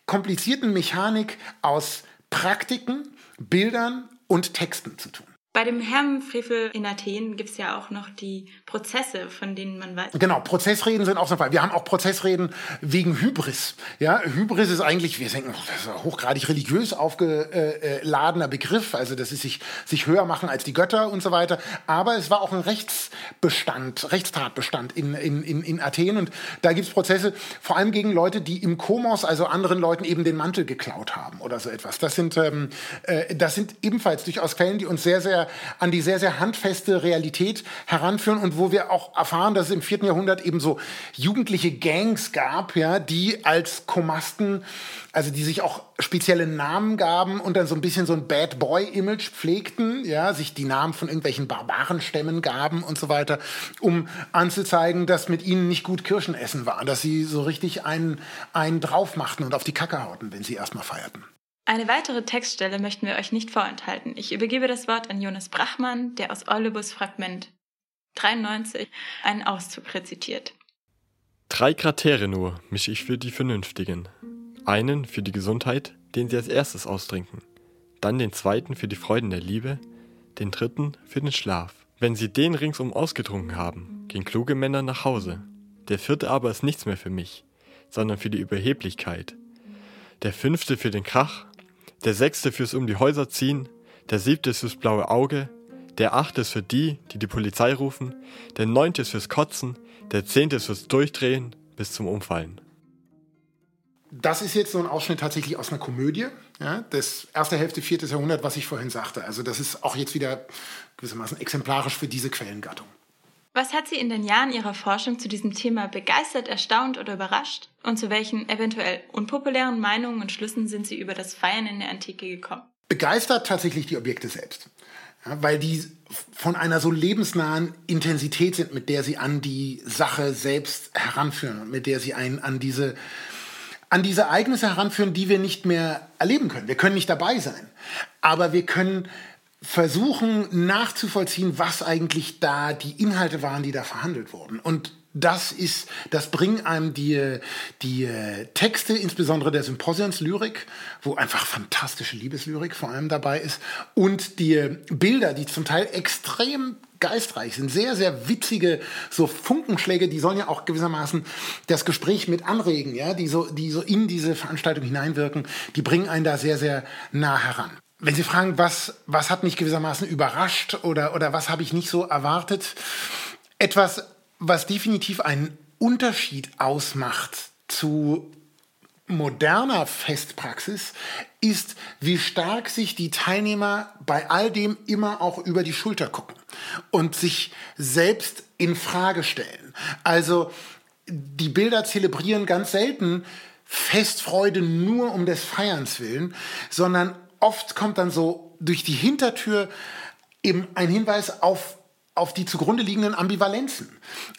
komplizierten Mechanik aus Praktiken, Bildern und Texten zu tun. Bei dem Herrenfrevel in Athen gibt es ja auch noch die Prozesse, von denen man weiß. Genau, Prozessreden sind auch so Fall. Wir haben auch Prozessreden wegen Hybris. Ja, Hybris ist eigentlich, wir denken, das ist ein hochgradig religiös aufgeladener Begriff. Also, das ist sich, sich höher machen als die Götter und so weiter. Aber es war auch ein Rechtsbestand, Rechtstatbestand in, in, in, in Athen. Und da gibt es Prozesse, vor allem gegen Leute, die im Komos, also anderen Leuten, eben den Mantel geklaut haben oder so etwas. Das sind, ähm, äh, das sind ebenfalls durchaus Quellen, die uns sehr, sehr an die sehr, sehr handfeste Realität heranführen und wo wir auch erfahren, dass es im vierten Jahrhundert eben so jugendliche Gangs gab, ja, die als Komasten, also die sich auch spezielle Namen gaben und dann so ein bisschen so ein Bad Boy Image pflegten, ja, sich die Namen von irgendwelchen Barbarenstämmen gaben und so weiter, um anzuzeigen, dass mit ihnen nicht gut Kirschen essen war, dass sie so richtig einen, einen drauf machten und auf die Kacke hauten, wenn sie erstmal feierten. Eine weitere Textstelle möchten wir euch nicht vorenthalten. Ich übergebe das Wort an Jonas Brachmann, der aus Eulebus Fragment 93 einen Auszug rezitiert. Drei Kratere nur mische ich für die Vernünftigen. Einen für die Gesundheit, den sie als erstes austrinken. Dann den zweiten für die Freuden der Liebe, den dritten für den Schlaf. Wenn sie den ringsum ausgetrunken haben, gehen kluge Männer nach Hause. Der vierte aber ist nichts mehr für mich, sondern für die Überheblichkeit. Der fünfte für den Krach, der sechste fürs um die Häuser ziehen, der siebte ist fürs blaue Auge, der achte ist für die, die die Polizei rufen, der neunte ist fürs Kotzen, der zehnte ist fürs Durchdrehen bis zum Umfallen. Das ist jetzt so ein Ausschnitt tatsächlich aus einer Komödie, ja, das erste Hälfte, viertes Jahrhundert, was ich vorhin sagte. Also das ist auch jetzt wieder gewissermaßen exemplarisch für diese Quellengattung. Was hat Sie in den Jahren Ihrer Forschung zu diesem Thema begeistert, erstaunt oder überrascht? Und zu welchen eventuell unpopulären Meinungen und Schlüssen sind Sie über das Feiern in der Antike gekommen? Begeistert tatsächlich die Objekte selbst. Ja, weil die von einer so lebensnahen Intensität sind, mit der sie an die Sache selbst heranführen und mit der sie einen an diese an diese Ereignisse heranführen, die wir nicht mehr erleben können. Wir können nicht dabei sein, aber wir können versuchen nachzuvollziehen, was eigentlich da die Inhalte waren, die da verhandelt wurden. Und das ist, das bringen einem die, die Texte, insbesondere der Symposionslyrik, wo einfach fantastische Liebeslyrik vor allem dabei ist, und die Bilder, die zum Teil extrem geistreich sind, sehr, sehr witzige so Funkenschläge, die sollen ja auch gewissermaßen das Gespräch mit anregen, ja, die so, die so in diese Veranstaltung hineinwirken, die bringen einen da sehr, sehr nah heran. Wenn Sie fragen, was, was hat mich gewissermaßen überrascht oder, oder was habe ich nicht so erwartet, etwas, was definitiv einen Unterschied ausmacht zu moderner Festpraxis ist, wie stark sich die Teilnehmer bei all dem immer auch über die Schulter gucken und sich selbst in Frage stellen. Also die Bilder zelebrieren ganz selten Festfreude nur um des Feierns willen, sondern oft kommt dann so durch die Hintertür eben ein Hinweis auf auf die zugrunde liegenden Ambivalenzen,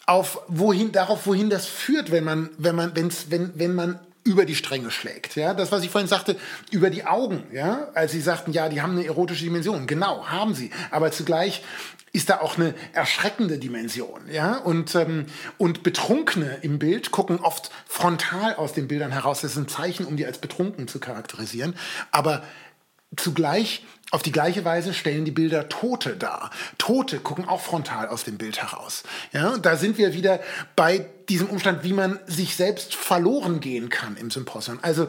auf wohin, darauf, wohin das führt, wenn man, wenn man, wenn's, wenn, wenn man über die Stränge schlägt. Ja, das, was ich vorhin sagte, über die Augen, ja, als Sie sagten, ja, die haben eine erotische Dimension. Genau, haben sie. Aber zugleich ist da auch eine erschreckende Dimension, ja, und, ähm, und Betrunkene im Bild gucken oft frontal aus den Bildern heraus. Das ist ein Zeichen, um die als betrunken zu charakterisieren. Aber zugleich auf die gleiche Weise stellen die Bilder Tote dar. Tote gucken auch frontal aus dem Bild heraus. Ja, da sind wir wieder bei diesem Umstand, wie man sich selbst verloren gehen kann im Symposium. Also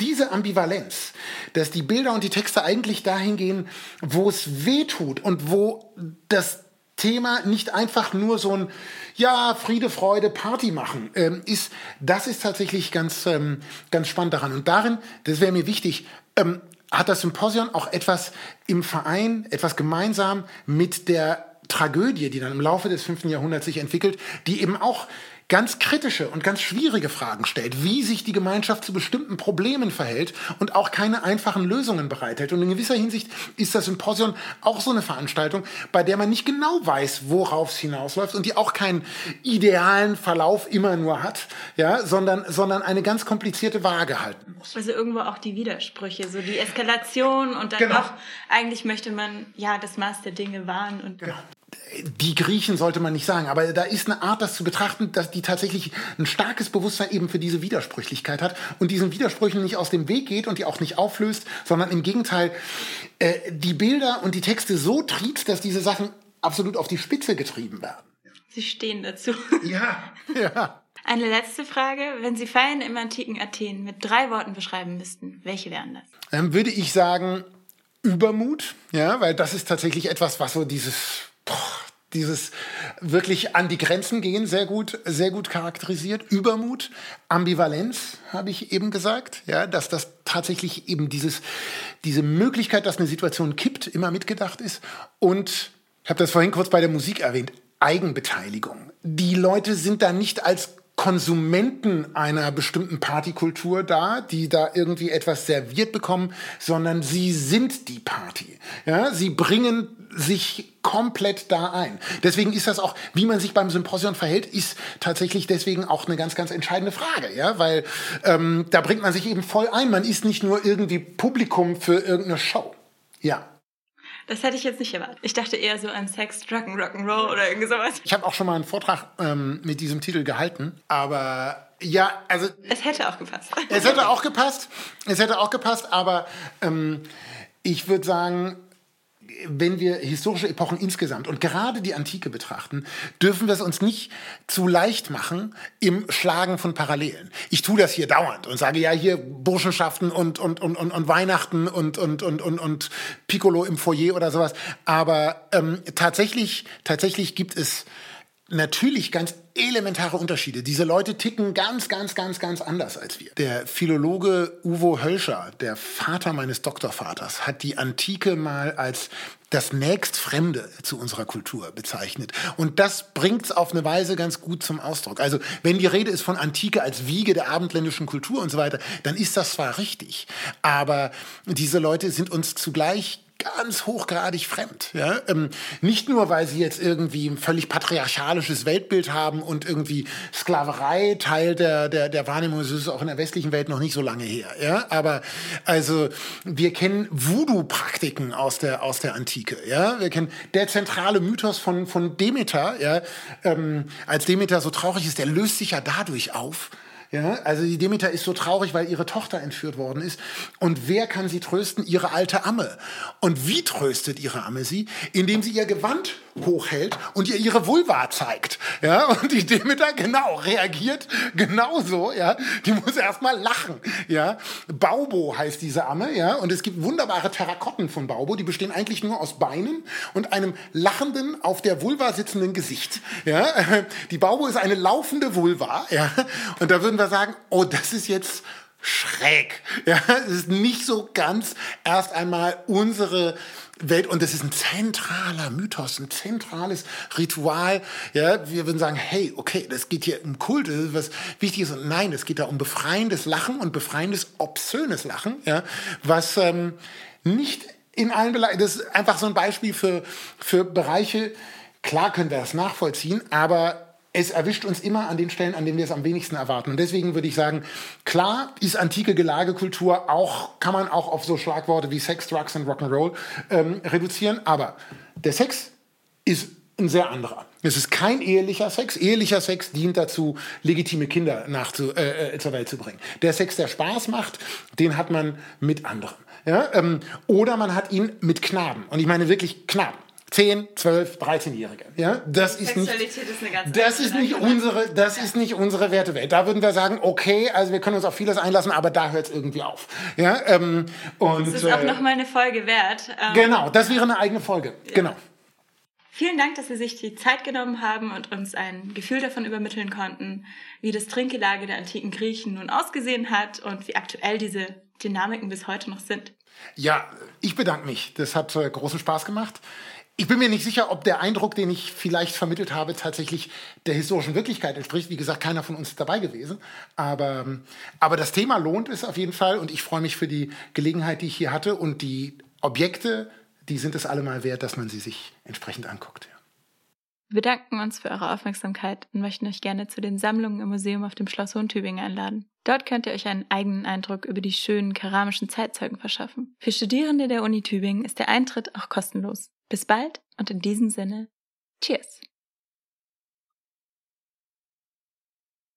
diese Ambivalenz, dass die Bilder und die Texte eigentlich dahin gehen, wo es weh tut und wo das Thema nicht einfach nur so ein ja Friede Freude Party machen ähm, ist das ist tatsächlich ganz ähm, ganz spannend daran und darin das wäre mir wichtig ähm, hat das Symposion auch etwas im Verein, etwas gemeinsam mit der Tragödie, die dann im Laufe des fünften Jahrhunderts sich entwickelt, die eben auch ganz kritische und ganz schwierige Fragen stellt, wie sich die Gemeinschaft zu bestimmten Problemen verhält und auch keine einfachen Lösungen bereithält. Und in gewisser Hinsicht ist das Symposion auch so eine Veranstaltung, bei der man nicht genau weiß, worauf es hinausläuft und die auch keinen idealen Verlauf immer nur hat, ja, sondern, sondern eine ganz komplizierte Waage halten muss. Also irgendwo auch die Widersprüche, so die Eskalation und dann genau. auch, eigentlich möchte man ja das Maß der Dinge wahren und genau die Griechen sollte man nicht sagen, aber da ist eine Art, das zu betrachten, dass die tatsächlich ein starkes Bewusstsein eben für diese Widersprüchlichkeit hat und diesen Widersprüchen nicht aus dem Weg geht und die auch nicht auflöst, sondern im Gegenteil äh, die Bilder und die Texte so triebt, dass diese Sachen absolut auf die Spitze getrieben werden. Sie stehen dazu. Ja, ja. Eine letzte Frage. Wenn Sie Feiern im antiken Athen mit drei Worten beschreiben müssten, welche wären das? Dann würde ich sagen, Übermut, ja, weil das ist tatsächlich etwas, was so dieses boah, dieses wirklich an die Grenzen gehen sehr gut, sehr gut charakterisiert. Übermut, Ambivalenz, habe ich eben gesagt, ja, dass das tatsächlich eben dieses, diese Möglichkeit, dass eine Situation kippt, immer mitgedacht ist. Und ich habe das vorhin kurz bei der Musik erwähnt, Eigenbeteiligung. Die Leute sind da nicht als Konsumenten einer bestimmten Partykultur da, die da irgendwie etwas serviert bekommen, sondern sie sind die Party. Ja, sie bringen sich komplett da ein. Deswegen ist das auch, wie man sich beim Symposion verhält, ist tatsächlich deswegen auch eine ganz, ganz entscheidende Frage, ja, weil ähm, da bringt man sich eben voll ein. Man ist nicht nur irgendwie Publikum für irgendeine Show. Ja. Das hätte ich jetzt nicht erwartet. Ich dachte eher so an Sex, Drug and Rock'n'Roll oder irgendwie sowas. Ich habe auch schon mal einen Vortrag ähm, mit diesem Titel gehalten, aber ja, also. Es hätte auch gepasst. Es hätte auch gepasst. Es hätte auch gepasst, aber ähm, ich würde sagen, wenn wir historische Epochen insgesamt und gerade die Antike betrachten, dürfen wir es uns nicht zu leicht machen im Schlagen von Parallelen. Ich tue das hier dauernd und sage ja hier Burschenschaften und, und, und, und, und Weihnachten und, und, und, und, und Piccolo im Foyer oder sowas. Aber ähm, tatsächlich, tatsächlich gibt es natürlich ganz elementare Unterschiede. Diese Leute ticken ganz, ganz, ganz, ganz anders als wir. Der Philologe Uwe Hölscher, der Vater meines Doktorvaters, hat die Antike mal als das nächst Fremde zu unserer Kultur bezeichnet. Und das bringt es auf eine Weise ganz gut zum Ausdruck. Also wenn die Rede ist von Antike als Wiege der abendländischen Kultur und so weiter, dann ist das zwar richtig, aber diese Leute sind uns zugleich ganz hochgradig fremd. Ja? Ähm, nicht nur, weil sie jetzt irgendwie ein völlig patriarchalisches Weltbild haben und irgendwie Sklaverei Teil der, der, der Wahrnehmung ist, ist auch in der westlichen Welt noch nicht so lange her. Ja? Aber also wir kennen Voodoo-Praktiken aus der, aus der Antike. Ja? Wir kennen der zentrale Mythos von, von Demeter. Ja? Ähm, als Demeter so traurig ist, der löst sich ja dadurch auf, ja, also die Demeter ist so traurig, weil ihre Tochter entführt worden ist. Und wer kann sie trösten? Ihre alte Amme. Und wie tröstet ihre Amme sie? Indem sie ihr Gewand hochhält und ihr ihre Vulva zeigt. Ja, und die Demeter genau reagiert genauso. Ja, die muss erstmal lachen. Ja, Baubo heißt diese Amme. Ja, und es gibt wunderbare Terrakotten von Baubo. Die bestehen eigentlich nur aus Beinen und einem lachenden auf der Vulva sitzenden Gesicht. Ja, die Baubo ist eine laufende Vulva. Ja, und da würden wir sagen, oh, das ist jetzt schräg. Ja, es ist nicht so ganz erst einmal unsere Welt und das ist ein zentraler Mythos, ein zentrales Ritual. Ja, wir würden sagen, hey, okay, das geht hier um Kult, das ist was Wichtiges und nein, es geht da um befreiendes Lachen und befreiendes obszönes Lachen, ja, was ähm, nicht in allen Belangen, das ist einfach so ein Beispiel für, für Bereiche, klar können wir das nachvollziehen, aber es erwischt uns immer an den Stellen, an denen wir es am wenigsten erwarten. Und deswegen würde ich sagen, klar ist antike Gelagekultur auch, kann man auch auf so Schlagworte wie Sex, Drugs und Rock'n'Roll ähm, reduzieren. Aber der Sex ist ein sehr anderer. Es ist kein ehelicher Sex. Ehelicher Sex dient dazu, legitime Kinder nachzu, äh, äh zur Welt zu bringen. Der Sex, der Spaß macht, den hat man mit anderen. Ja? Ähm, oder man hat ihn mit Knaben. Und ich meine wirklich Knaben. 10, 12, 13-Jährige. Ja, das ist nicht, ist das ist nicht unsere, das ja. ist nicht unsere Wertewelt. Da würden wir sagen, okay, also wir können uns auf vieles einlassen, aber da hört es irgendwie auf. Ja, ähm, und, das ist auch äh, noch mal eine Folge wert. Ähm, genau, das wäre eine eigene Folge. Ja. Genau. Vielen Dank, dass Sie sich die Zeit genommen haben und uns ein Gefühl davon übermitteln konnten, wie das Trinkgelage der antiken Griechen nun ausgesehen hat und wie aktuell diese Dynamiken bis heute noch sind. Ja, ich bedanke mich. Das hat äh, großen Spaß gemacht. Ich bin mir nicht sicher, ob der Eindruck, den ich vielleicht vermittelt habe, tatsächlich der historischen Wirklichkeit entspricht. Wie gesagt, keiner von uns ist dabei gewesen. Aber, aber das Thema lohnt es auf jeden Fall und ich freue mich für die Gelegenheit, die ich hier hatte. Und die Objekte, die sind es allemal wert, dass man sie sich entsprechend anguckt. Wir bedanken uns für eure Aufmerksamkeit und möchten euch gerne zu den Sammlungen im Museum auf dem Schloss Hohentübingen einladen. Dort könnt ihr euch einen eigenen Eindruck über die schönen keramischen Zeitzeugen verschaffen. Für Studierende der Uni Tübingen ist der Eintritt auch kostenlos. Bis bald und in diesem Sinne, Cheers!